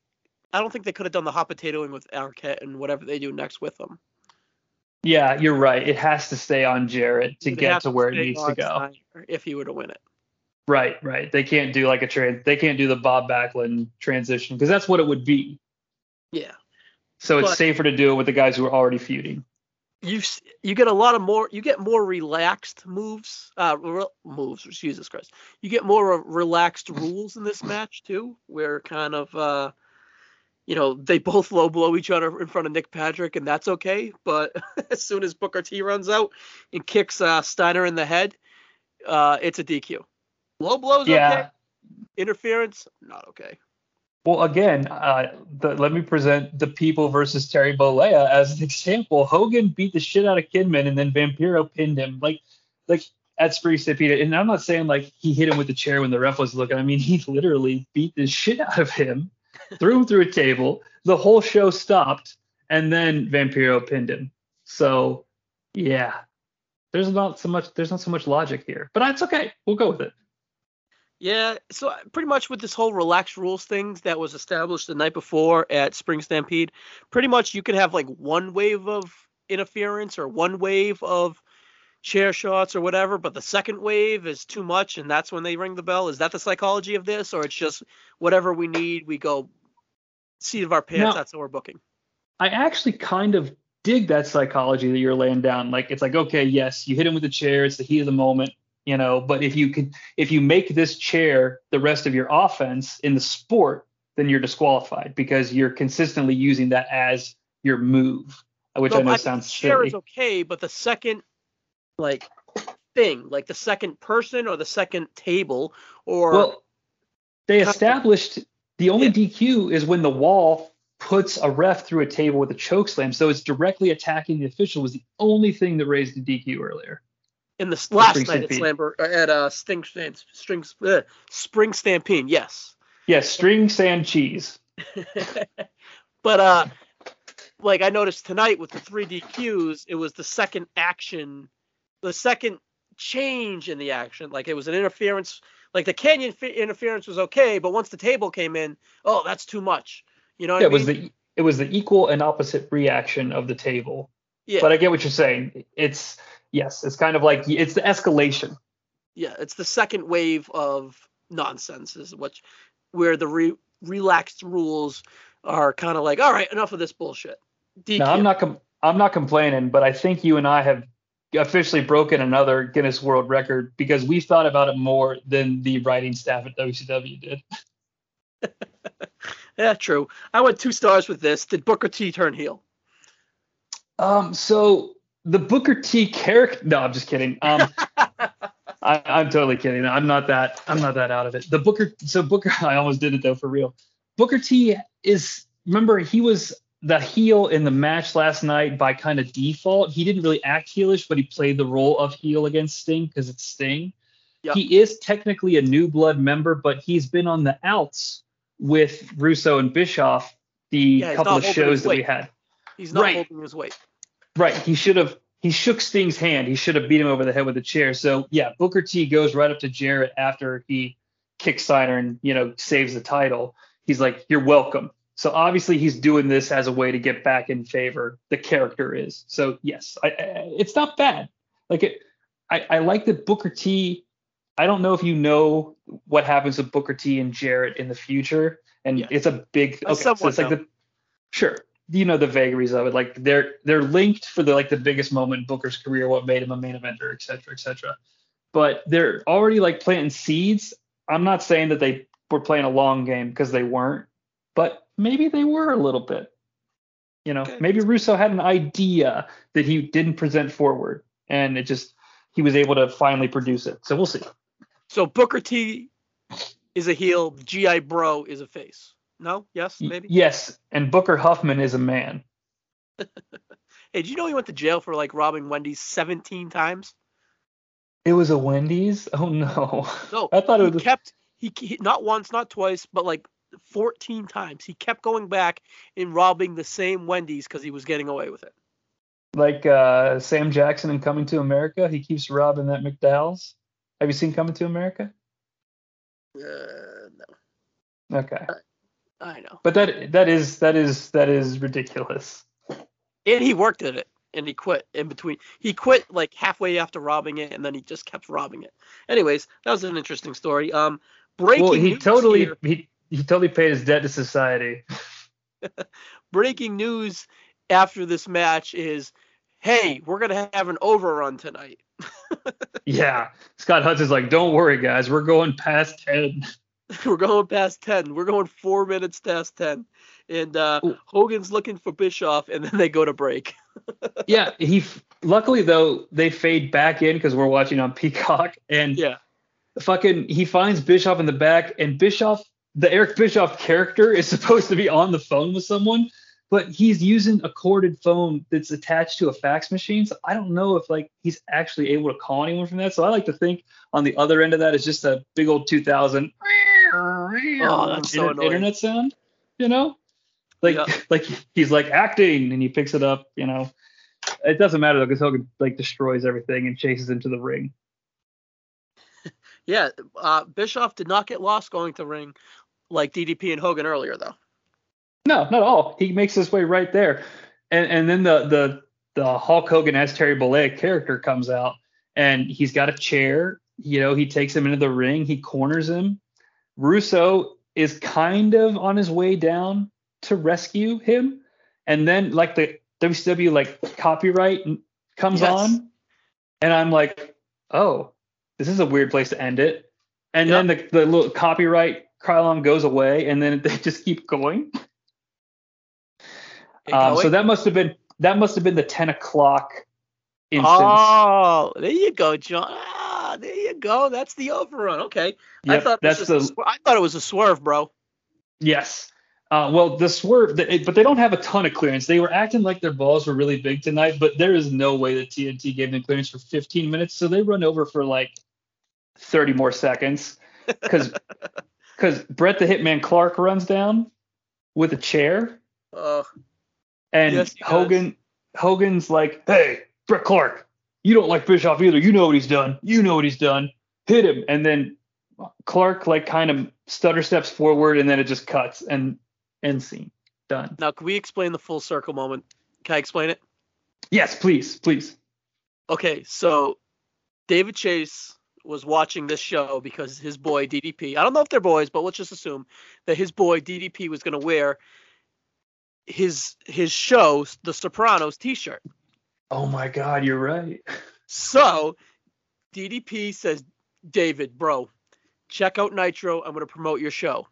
I don't think they could have done the hot potatoing with Arquette and whatever they do next with him. Yeah, you're right. It has to stay on Jarrett to would get have to where it needs to go. If he were to win it. Right, right. They can't do like a trans. They can't do the Bob Backlund transition because that's what it would be. Yeah. So it's safer to do it with the guys who are already feuding. You you get a lot of more you get more relaxed moves uh re- moves jesus christ. You get more relaxed *laughs* rules in this match too where kind of uh you know they both low blow each other in front of nick patrick and that's okay but *laughs* as soon as booker t runs out and kicks uh steiner in the head uh it's a dq low blows Yeah. okay. Interference not okay Well, again, uh, the, let me present the people versus Terry Bollea as an *laughs* example. Hogan beat the shit out of Kidman, and then Vampiro pinned him. Like, like at Spring Stampede. And I'm not saying like he hit him with the chair when the ref was looking. I mean, he *laughs* literally beat the shit out of him, threw him through a table. The whole show stopped, and then Vampiro pinned him. So, yeah, there's not so much. There's not so much logic here, but it's okay. We'll go with it. Yeah, so uh, pretty much with this whole relaxed rules things that was established the night before at Spring Stampede, pretty much you can have like one wave of interference or one wave of chair shots or whatever, but the second wave is too much and that's when they ring the bell. Is that the psychology of this or it's just whatever we need, we go seat of our pants, No. that's what we're booking. I actually kind of dig that psychology that you're laying down. Like it's like, okay, yes, you hit him with the chair, it's the heat of the moment, you know, but if you could if you make this chair the rest of your offense in the sport, then you're disqualified because you're consistently using that as your move, which No, I know think sounds chair silly. is okay, but the second like thing, like the second person or the second table or Well, they established the only Yeah. DQ is when the wall puts a ref through a table with a choke slam, so it's directly attacking the official was the only thing that raised the DQ earlier. In the last night at Stampede. Slamber uh, at uh Sting Stamp- Strings uh, Spring Stampede, yes. Yes, string sand cheese. *laughs* but uh like I noticed tonight with the three DQs, it was the second action, the second change in the action. Like it was an interference. Like the Kanyon fi- interference was okay, but once the table came in, oh, that's too much. You know what Yeah, I it was the it was the equal and opposite reaction of the table. Yeah, But I get what you're saying. It's yes, it's kind of like it's the escalation. yeah, it's the second wave of nonsense, is what where the re- relaxed rules are kind of like, all right, enough of this bullshit. DQ. Now I'm not com- I'm not complaining, but I think you and I have officially broken another Guinness World Record because we thought about it more than the writing staff at WCW did. *laughs* Yeah, true. I went two stars with this. Did Booker T turn heel? Um, so the Booker T character. No, I'm just kidding. Um, *laughs* I, I'm totally kidding. I'm not that. I'm not that out of it. The Booker. So Booker. *laughs* I almost did it though for real. Booker T is. Remember, he was the heel in the match last night by kind of default. He didn't really act heelish, but he played the role of heel against Sting because it's Sting. Yep. He is technically a new blood member, but he's been on the outs with Russo and Bischoff the Yeah, couple of shows that we had. He's not Right. holding his weight. Right. He should have. He shook Sting's hand. He should have beat him over the head with a chair. So yeah, Booker T goes right up to Jarrett after he kicks Steiner and you know saves the title. He's like, "You're welcome." So obviously he's doing this as a way to get back in favor. The character is. So yes, I, I, it's not bad. Like it, I, I like that Booker T. I don't know if you know what happens with Booker T and Jarrett in the future, and Yes. it's a big. Okay, so it's like the sure you know the vagaries of it like they're they're linked for the like the biggest moment in booker's career what made him a main eventer et cetera et cetera but they're already like planting seeds i'm not saying that they were playing a long game because they weren't but maybe they were a little bit you know Okay. maybe russo had an idea that he didn't present forward and it just he was able to finally produce it so we'll see So Booker T is a heel. GI Bro is a face. No? Yes? Maybe? yes and booker huffman is a man *laughs* Hey, did you know he went to jail for like robbing Wendy's 17 times? it was a wendy's oh no No. *laughs* i thought it he was kept he, he not once, not twice, but like 14 times. He kept going back and robbing the same Wendy's because he was getting away with it. like uh, Sam Jackson in Coming to America. He keeps robbing that McDowell's. Have you seen Coming to America? Uh, no, Okay, I know. but that that is that is that is ridiculous. And he worked at it and he quit in between. He quit like halfway after robbing it and then he just kept robbing it. Anyways, that was an interesting story. Um, breaking well, he totally here- he he totally paid his debt to society. *laughs* *laughs* breaking news after this match is hey, we're gonna have an overrun tonight. *laughs* Yeah. Scott Hudson's like, don't worry, guys. We're going past 10. *laughs* we're going past 10. We're going four minutes past 10. And uh, Hogan's looking for Bischoff, and then they go to break. *laughs* yeah. He, luckily, though, they fade back in because we're watching on *laughs* Peacock. And Yeah. fucking, he finds Bischoff in the back, and Bischoff, the Eric Bischoff character, is supposed to be on the phone with someone. But he's using a corded phone that's attached to a fax machine. So I don't know if like he's actually able to call anyone from that. So I like to think on the other end of that is just a big old 2000 Oh, that's so inter- annoying. internet sound, you know? Like Yeah. *laughs* like he's like acting and he picks it up, you know. It doesn't matter though because Hogan like destroys everything and chases into the ring. *laughs* Yeah, uh, Bischoff did not get lost going to ring like DDP and Hogan earlier, though. No, not at all. He makes his way right there. And and then the the the Hulk Hogan as Terry Bollea character comes out and he's got a chair. You know, he takes him into the ring, he corners him. Russo is kind of on his way down to rescue him. And then like the WCW like copyright comes Yes. on. And I'm like, oh, this is a weird place to end it. And then the, the little copyright Krylon goes away and then *laughs* they just keep going. Um, so that must have been that must have been the ten o'clock instance. Oh, there you go, John. Ah, there you go. That's the overrun. Okay. I Yep, thought this that's was the sw- I thought it was a swerve, bro. yes. Uh, well, the swerve, the, but they don't have a ton of clearance. They were acting like their balls were really big tonight, but there is no way that TNT gave them clearance for 15 minutes, so they run over for like 30 more seconds because because *laughs* Brett the Hitman Clark runs down with a chair, Uh, and Yes, he does. Hogan Hogan's like, "Hey, Brett Clark, you don't like Bischoff either. You know what he's done. You know what he's done. Hit him." And then Clark like kind of stutter steps forward, and then it just cuts and end scene done. now, can we explain the full circle moment? Can I explain it? Yes, please, please. Okay, so David Chase was watching this show because his boy DDP, I don't know if they're boys, but let's just assume that his boy DDP was going to wear his his show, The Sopranos t-shirt. Oh my God, you're right. So DDP says, "David, bro, check out Nitro. I'm going to promote your show."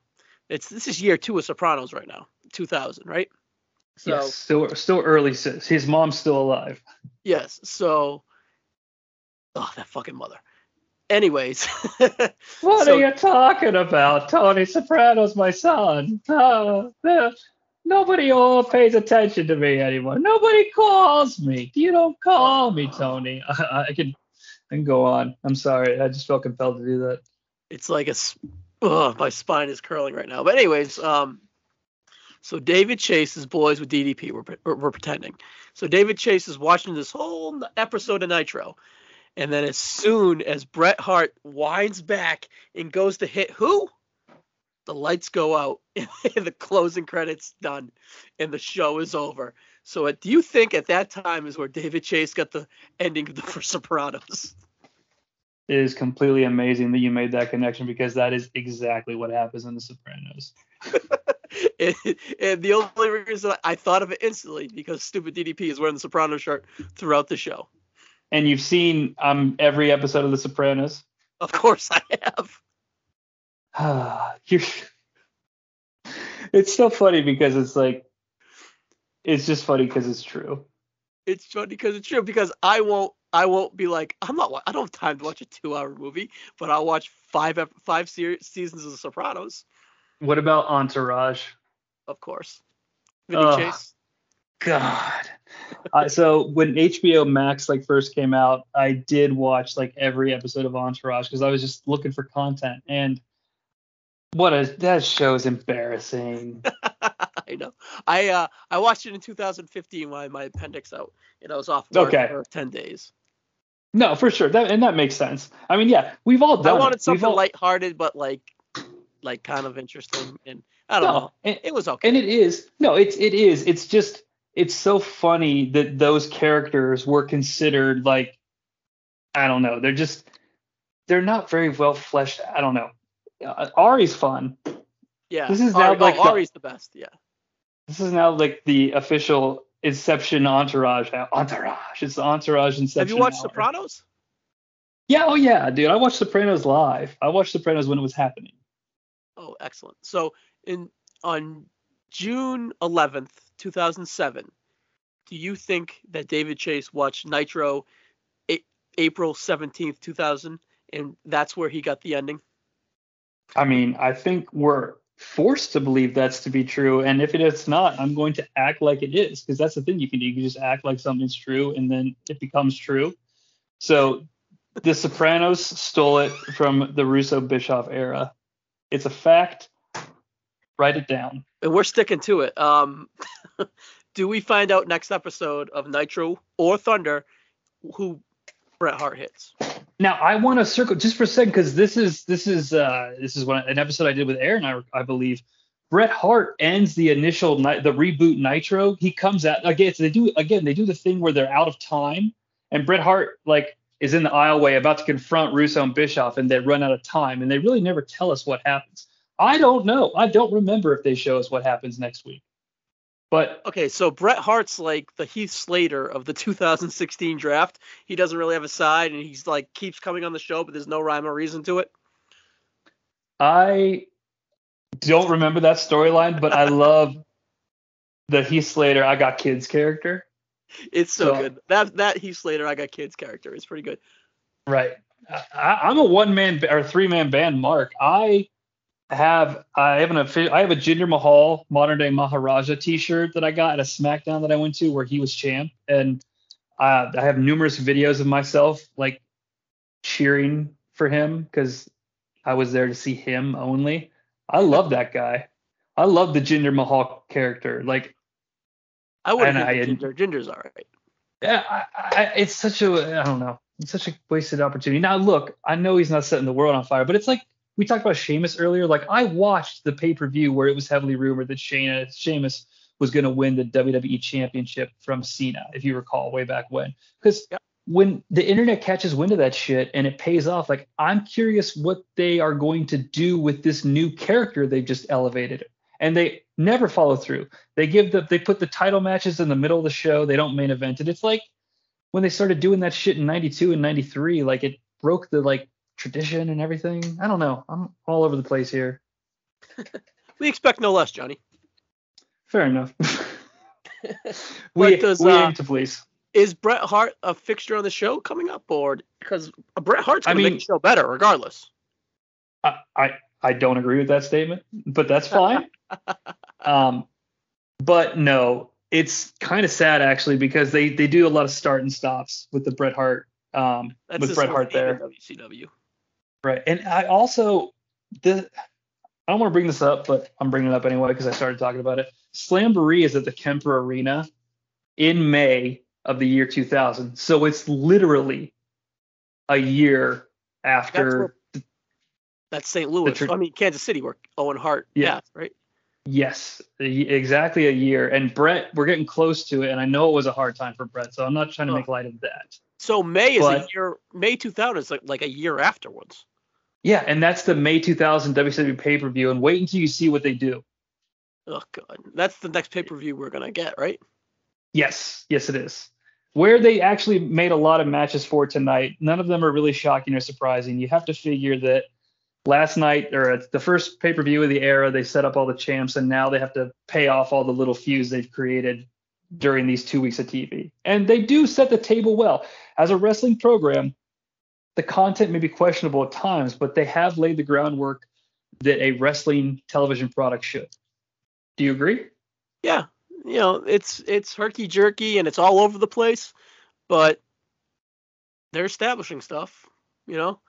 It's this is year 2 of Sopranos right now, 2000, right? So yes, still still early. Sis, his mom's still alive. Yes. So, oh, that fucking mother. Anyways, *laughs* What So- are you talking about, Tony Soprano's my son? Uh, nobody all pays attention to me anymore. Nobody calls me. You don't call me, Tony. *laughs* I, I can I can go on. I'm sorry. I just felt compelled to do that. it's like a, ugh, my spine is curling right now. But anyways, um, so David Chase's boys with DDP were, were, were pretending. So David Chase is watching this whole episode of Nitro, and then as soon as Bret Hart winds back and goes to hit who, the lights go out *laughs* and the closing credits done, and the show is over. So, uh, do you think at that time is where David Chase got the ending of the for Sopranos? It is completely amazing that you made that connection because that is exactly what happens in The Sopranos. *laughs* and, and the only reason I thought of it instantly because stupid DDP is wearing the Soprano shirt throughout the show. And you've seen um every episode of The Sopranos. Of course, I have. *sighs* You're, it's so funny because it's like, it's just funny because it's true. It's funny because it's true. Because I won't, I won't be like, I'm not. I don't have time to watch a two-hour movie, but I'll watch five five ser- seasons of The Sopranos. What about Entourage? Of course, Vinny Ugh. Chase. God. uh, so when HBO Max like first came out, I did watch like every episode of Entourage because I was just looking for content. And what a that show is embarrassing. *laughs* I know. I uh, I watched it in 2015 when I had my appendix out, and I was off work Okay. for 10 days. no, for sure. That and that makes sense. I mean, yeah, we've all done. I wanted it. Something all, lighthearted, but like, like kind of interesting, and I don't know. and, It was okay. and it is no, it's it is. It's just it's so funny that those characters were considered like I don't know. They're just they're not very well fleshed. I don't know. Uh, Ari's fun. yeah. this is now Ari, like oh, the- Ari's the best. Yeah. This is now like the official Inception Entourage. Entourage. It's the Entourage Inception. Have you watched hour. Sopranos? Yeah. Oh yeah, dude. I watched Sopranos live. I watched Sopranos when it was happening. Oh, excellent. So in on June 11th, 2007, do you think that David Chase watched Nitro a- April 17th, 2000, and that's where he got the ending? I mean, I think we're forced to believe that's to be true. And if it is not, I'm going to act like it is because that's the thing you can do. You can just act like something's true and then it becomes true. So the Sopranos stole it from the Russo Bischoff era. It's a fact. Write it down. And we're sticking to it. Um, *laughs* do we find out next episode of Nitro or Thunder who Bret Hart hits? Now I want to circle just for a second because this is this is uh this is one an episode I did with Aaron I, I believe. Bret Hart ends the initial ni- the reboot Nitro. He comes out again. So they do again. They do the thing where they're out of time, and Bret Hart like is in the aisleway about to confront Russo and Bischoff, and they run out of time, and they really never tell us what happens. I don't know. I don't remember if they show us what happens next week. But Okay, so Bret Hart's like the Heath Slater of the 2016 draft. He doesn't really have a side, and he's like keeps coming on the show, but there's no rhyme or reason to it. I don't remember that storyline, but I love the Heath Slater "I Got Kids" character. It's so So- good. That that Heath Slater, I got kids character. It's pretty good. Right. I, I'm a one man or three man band. Mark. I have I have an I have a Jinder Mahal modern day Maharaja T-shirt that I got at a SmackDown that I went to where he was champ, and uh, I have numerous videos of myself like cheering for him because I was there to see him only. I love that guy. I love the Jinder Mahal character. Like I I- Ginger. Ginger's all right. Yeah, I, I, it's such a I don't know, it's such a wasted opportunity. Now look, I know he's not setting the world on fire, but it's like we talked about Sheamus earlier. Like I watched the pay per view where it was heavily rumored that Shayna Sheamus was going to win the WWE Championship from Cena, if you recall way back when. Because Yep. when the internet catches wind of that shit and it pays off, like I'm curious what they are going to do with this new character they've just elevated. And they never follow through. They give the they put the title matches in the middle of the show. They don't main event it. It's like when they started doing that shit in 92 and 93 like it broke the like tradition and everything. I don't know. I'm all over the place here. *laughs* We expect no less, Jonnie. fair enough. *laughs* *laughs* We, does, we uh, aim to please. Is Bret Hart a fixture on the show coming up, or because Bret Hart's I gonna make the show better regardless? I, I i don't agree with that statement but that's fine. Um but no it's kind of sad actually because they they do a lot of start and stops with the bret hart um That's with bret hart there. WCW. Right. And I also the I don't want to bring this up, but I'm bringing it up anyway because I started talking about it. Slamboree is at the Kemper Arena in May of the year 2000. So it's literally a year after. That's St. Louis. I mean Kansas City, where Owen Hart. Yeah. passed, right. yes, exactly a year. And Bret, we're getting close to it. And I know it was a hard time for Bret. So I'm not trying to Oh. make light of that. So May is a year. May 2000 is like, like a year afterwards. Yeah. And that's the May 2000 WCW pay per view. And wait until you see what they do. Oh god, that's the next pay per view we're gonna get, right? Yes, yes, it is. Where they actually made a lot of matches for tonight, none of them are really shocking or surprising. You have to figure that last night or at the first pay per view of the era, they set up all the champs, and now they have to pay off all the little feuds they've created during these two weeks of TV. And they do set the table well. As a wrestling program, the content may be questionable at times, but they have laid the groundwork that a wrestling television product should. Do you agree? Yeah, you know, it's it's herky jerky and it's all over the place, but they're establishing stuff. You know,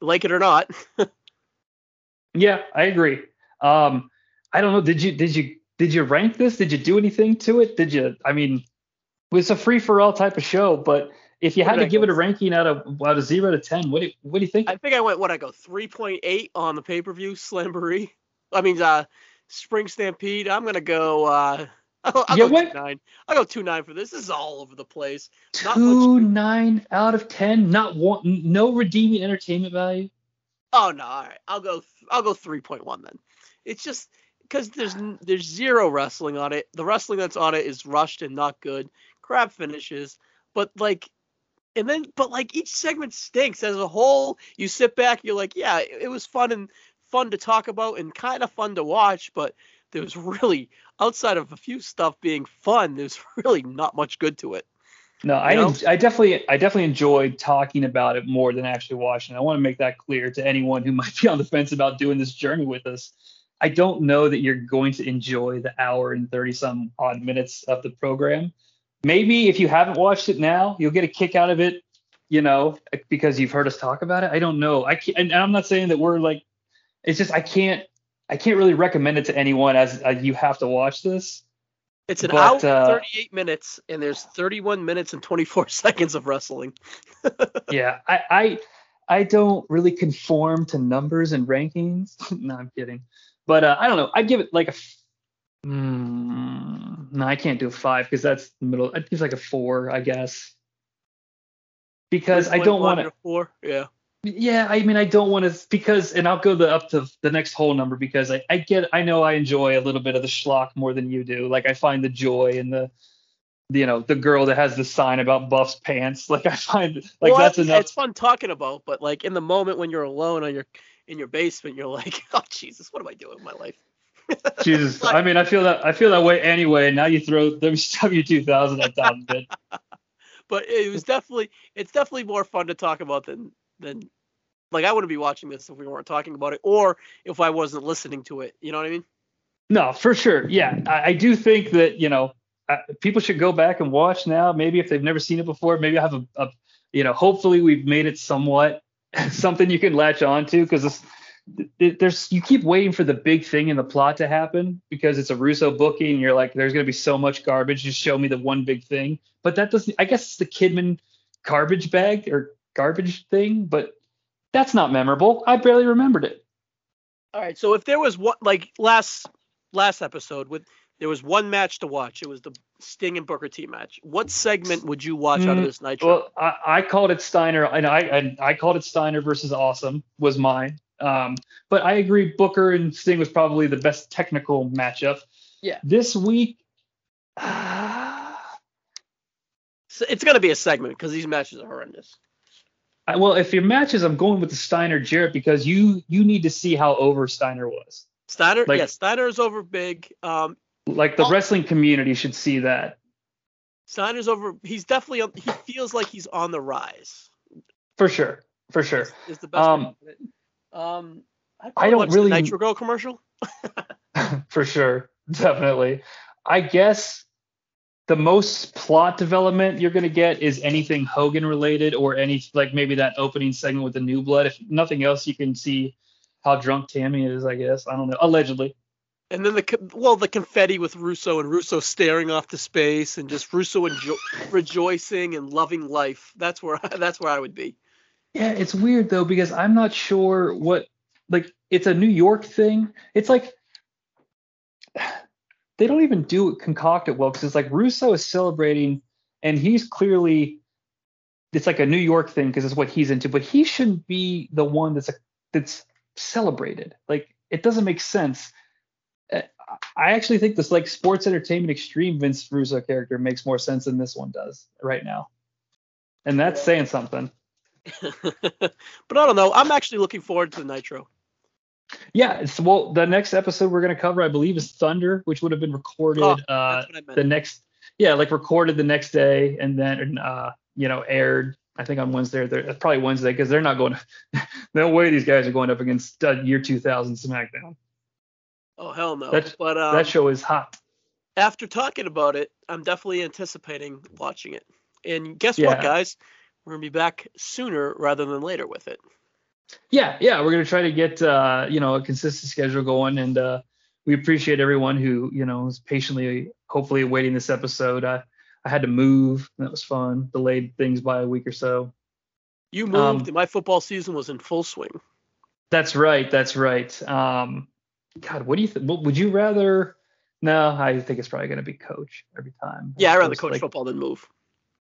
like it or not. *laughs* Yeah, I agree. Um, I don't know. Did you did you did you rank this? Did you do anything to it? Did you? I mean, it's a free for all type of show, but if you What had to I give go it a ranking out of out of zero to ten, what do what do you think? I think I went what I go 3.8 on the pay per view Slamboree. I mean, uh, Spring Stampede. I'm gonna go. Uh, *laughs* I'll, I'll Yeah, go what- two nine. I'll go two nine for this. This is all over the place. not Two much- nine out of ten. Not one. No redeeming entertainment value. Oh no, all right. I'll go. I'll go 3.1 then. It's just because there's there's zero wrestling on it. The wrestling that's on it is rushed and not good. Crap finishes, but like, and then but like each segment stinks as a whole. You sit back, you're like, yeah, it, it was fun and fun to talk about and kind of fun to watch, but there was really outside of a few stuff being fun, there's *laughs* really not much good to it. No, I know? I definitely I definitely enjoyed talking about it more than actually watching. I want to make that clear to anyone who *laughs* might be on the fence about doing this journey with us. I don't know that you're going to enjoy the hour and 30 some odd minutes of the program. Maybe if you haven't watched it now, you'll get a kick out of it, you know, because you've heard us talk about it. I don't know. I can't, and I'm not saying that we're like, it's just I can't I can't really recommend it to anyone as uh, you have to watch this. It's an But, hour and uh, 38 minutes, and there's 31 minutes and 24 *laughs* seconds of wrestling. *laughs* yeah, I, I I don't really conform to numbers and rankings. *laughs* no, I'm kidding. But uh, I don't know. I'd give it like a. Mm, no, I can't do a five because that's the middle. I'd like a four, I guess. Because I don't want to. Four, yeah. Yeah, I mean, I don't want to because, and I'll go the up to the next whole number because I, I get, I know I enjoy a little bit of the schlock more than you do. Like I find the joy in the, you know, the girl that has the sign about Buff's pants. *laughs* Like I find, like well, that's enough. It's fun talking about, but like in the moment when you're alone on your in your basement, you're like, *laughs* oh Jesus, what am I doing with my life? *laughs* Jesus, I mean, I feel that I feel that way anyway. Now you throw WCW 2000 on top of it. *laughs* But it was definitely it's definitely more fun to talk about than than like I wouldn't be watching this if we weren't talking about it or if I wasn't listening to it. You know what I mean? No, for sure. Yeah, I, I do think that you know uh, people should go back and watch now. Maybe if they've never seen it before, maybe I have a, a you know. Hopefully, we've made it somewhat *laughs* something you can latch on to because there's you keep waiting for the big thing in the plot to happen because it's a Russo booking. And you're like, there's gonna be so much garbage. Just show me the one big thing. But that doesn't. I guess it's the Kidman garbage bag or garbage thing, but that's not memorable. I barely remembered it. All right. So if there was one like last last episode with there was one match to watch, it was the Sting and Booker T match. What segment would you watch out of Mm, this Nitro? Well, I, I called it Steiner, and I and I called it Steiner versus Awesome was mine. Um, but I agree, Booker and Sting was probably the best technical matchup. Yeah. This week, I, So it's gonna be a segment because these matches are horrendous. well, if your matches, I'm going with the Steiner Jarrett because you you need to see how over Steiner was. Steiner, Like- yeah, Steiner's over big. Um, Like the Oh. wrestling community should see that Steiner's over. He's definitely. He feels like he's on the rise. for sure, for sure. Is, is the best. Um, to. Um, I don't watch the really- Nitro Girl commercial. *laughs* *laughs* for sure definitely i guess the most plot development you're going to get is anything hogan related or any like maybe that opening segment with the new blood if nothing else you can see how drunk tammy is i guess i don't know allegedly And then the well, the confetti with Russo and Russo staring off to space and just Russo enjo- *laughs* rejoicing and loving life. That's where that's where I would be. Yeah it's weird though because i'm not sure what like it's a new york thing. It's like *sighs* they don't even do it concoct well because it's like russo is celebrating and he's clearly it's like a new york thing because it's what he's into but he shouldn't be the one that's a, that's celebrated. Like it doesn't make sense. Uh, i actually think this like sports entertainment extreme vince russo character makes more sense than this one does right now. And that's saying something *laughs* but I don't know. I'm actually looking forward to the Nitro. Yeah, it's well the next episode we're gonna cover, I believe, is Thunder, which would have been recorded Oh, uh That's what I meant. the next yeah, like recorded the next day and then uh, you know, aired I think on Wednesday or Thur- probably Wednesday because they're not going *laughs* no way these guys are going up against uh, year 2000 SmackDown. oh hell no. That- but um, that show is hot. after talking about it, I'm definitely anticipating watching it. And guess Yeah. what, guys? We're gonna be back sooner rather than later with it. Yeah, yeah, we're gonna try to get uh, you know a consistent schedule going, and uh, we appreciate everyone who you know is patiently, hopefully, awaiting this episode. I I had to move, and that was fun. Delayed things by a week or so. You moved, Um, my football season was in full swing. That's right. That's right. Um, God, what do you think? Would you rather? No, I think it's probably going to be coach every time. Yeah, I'd rather coach like- football than move.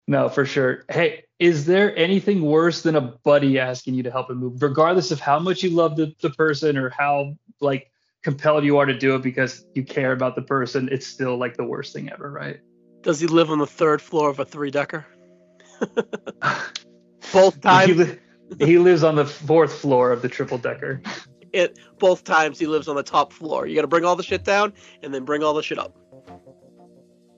No, for sure. Hey, is there anything worse than a buddy asking you to help him move, regardless of how much you love the, the person or how like? compelled you are to do it because you care about the person, it's still like the worst thing ever, right? Does he live on the third floor of a three decker? *laughs* Both He, times, li- he lives on the fourth floor of the triple decker. it both times he lives on the top floor. You got to bring all the shit down and then bring all the shit up.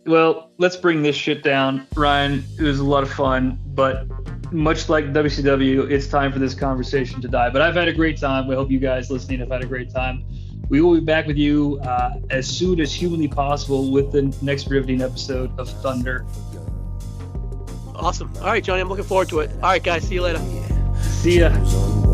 Well, let's bring this shit down. Ryan, it was a lot of fun, but much like WCW, it's time for this conversation to die. But I've had a great time. We hope you guys listening have had a great time. We will be back with you uh, as soon as humanly possible with the next riveting episode of Thunder. Awesome. All right, Jonnie, I'm looking forward to it. All right, guys, see you later. See ya.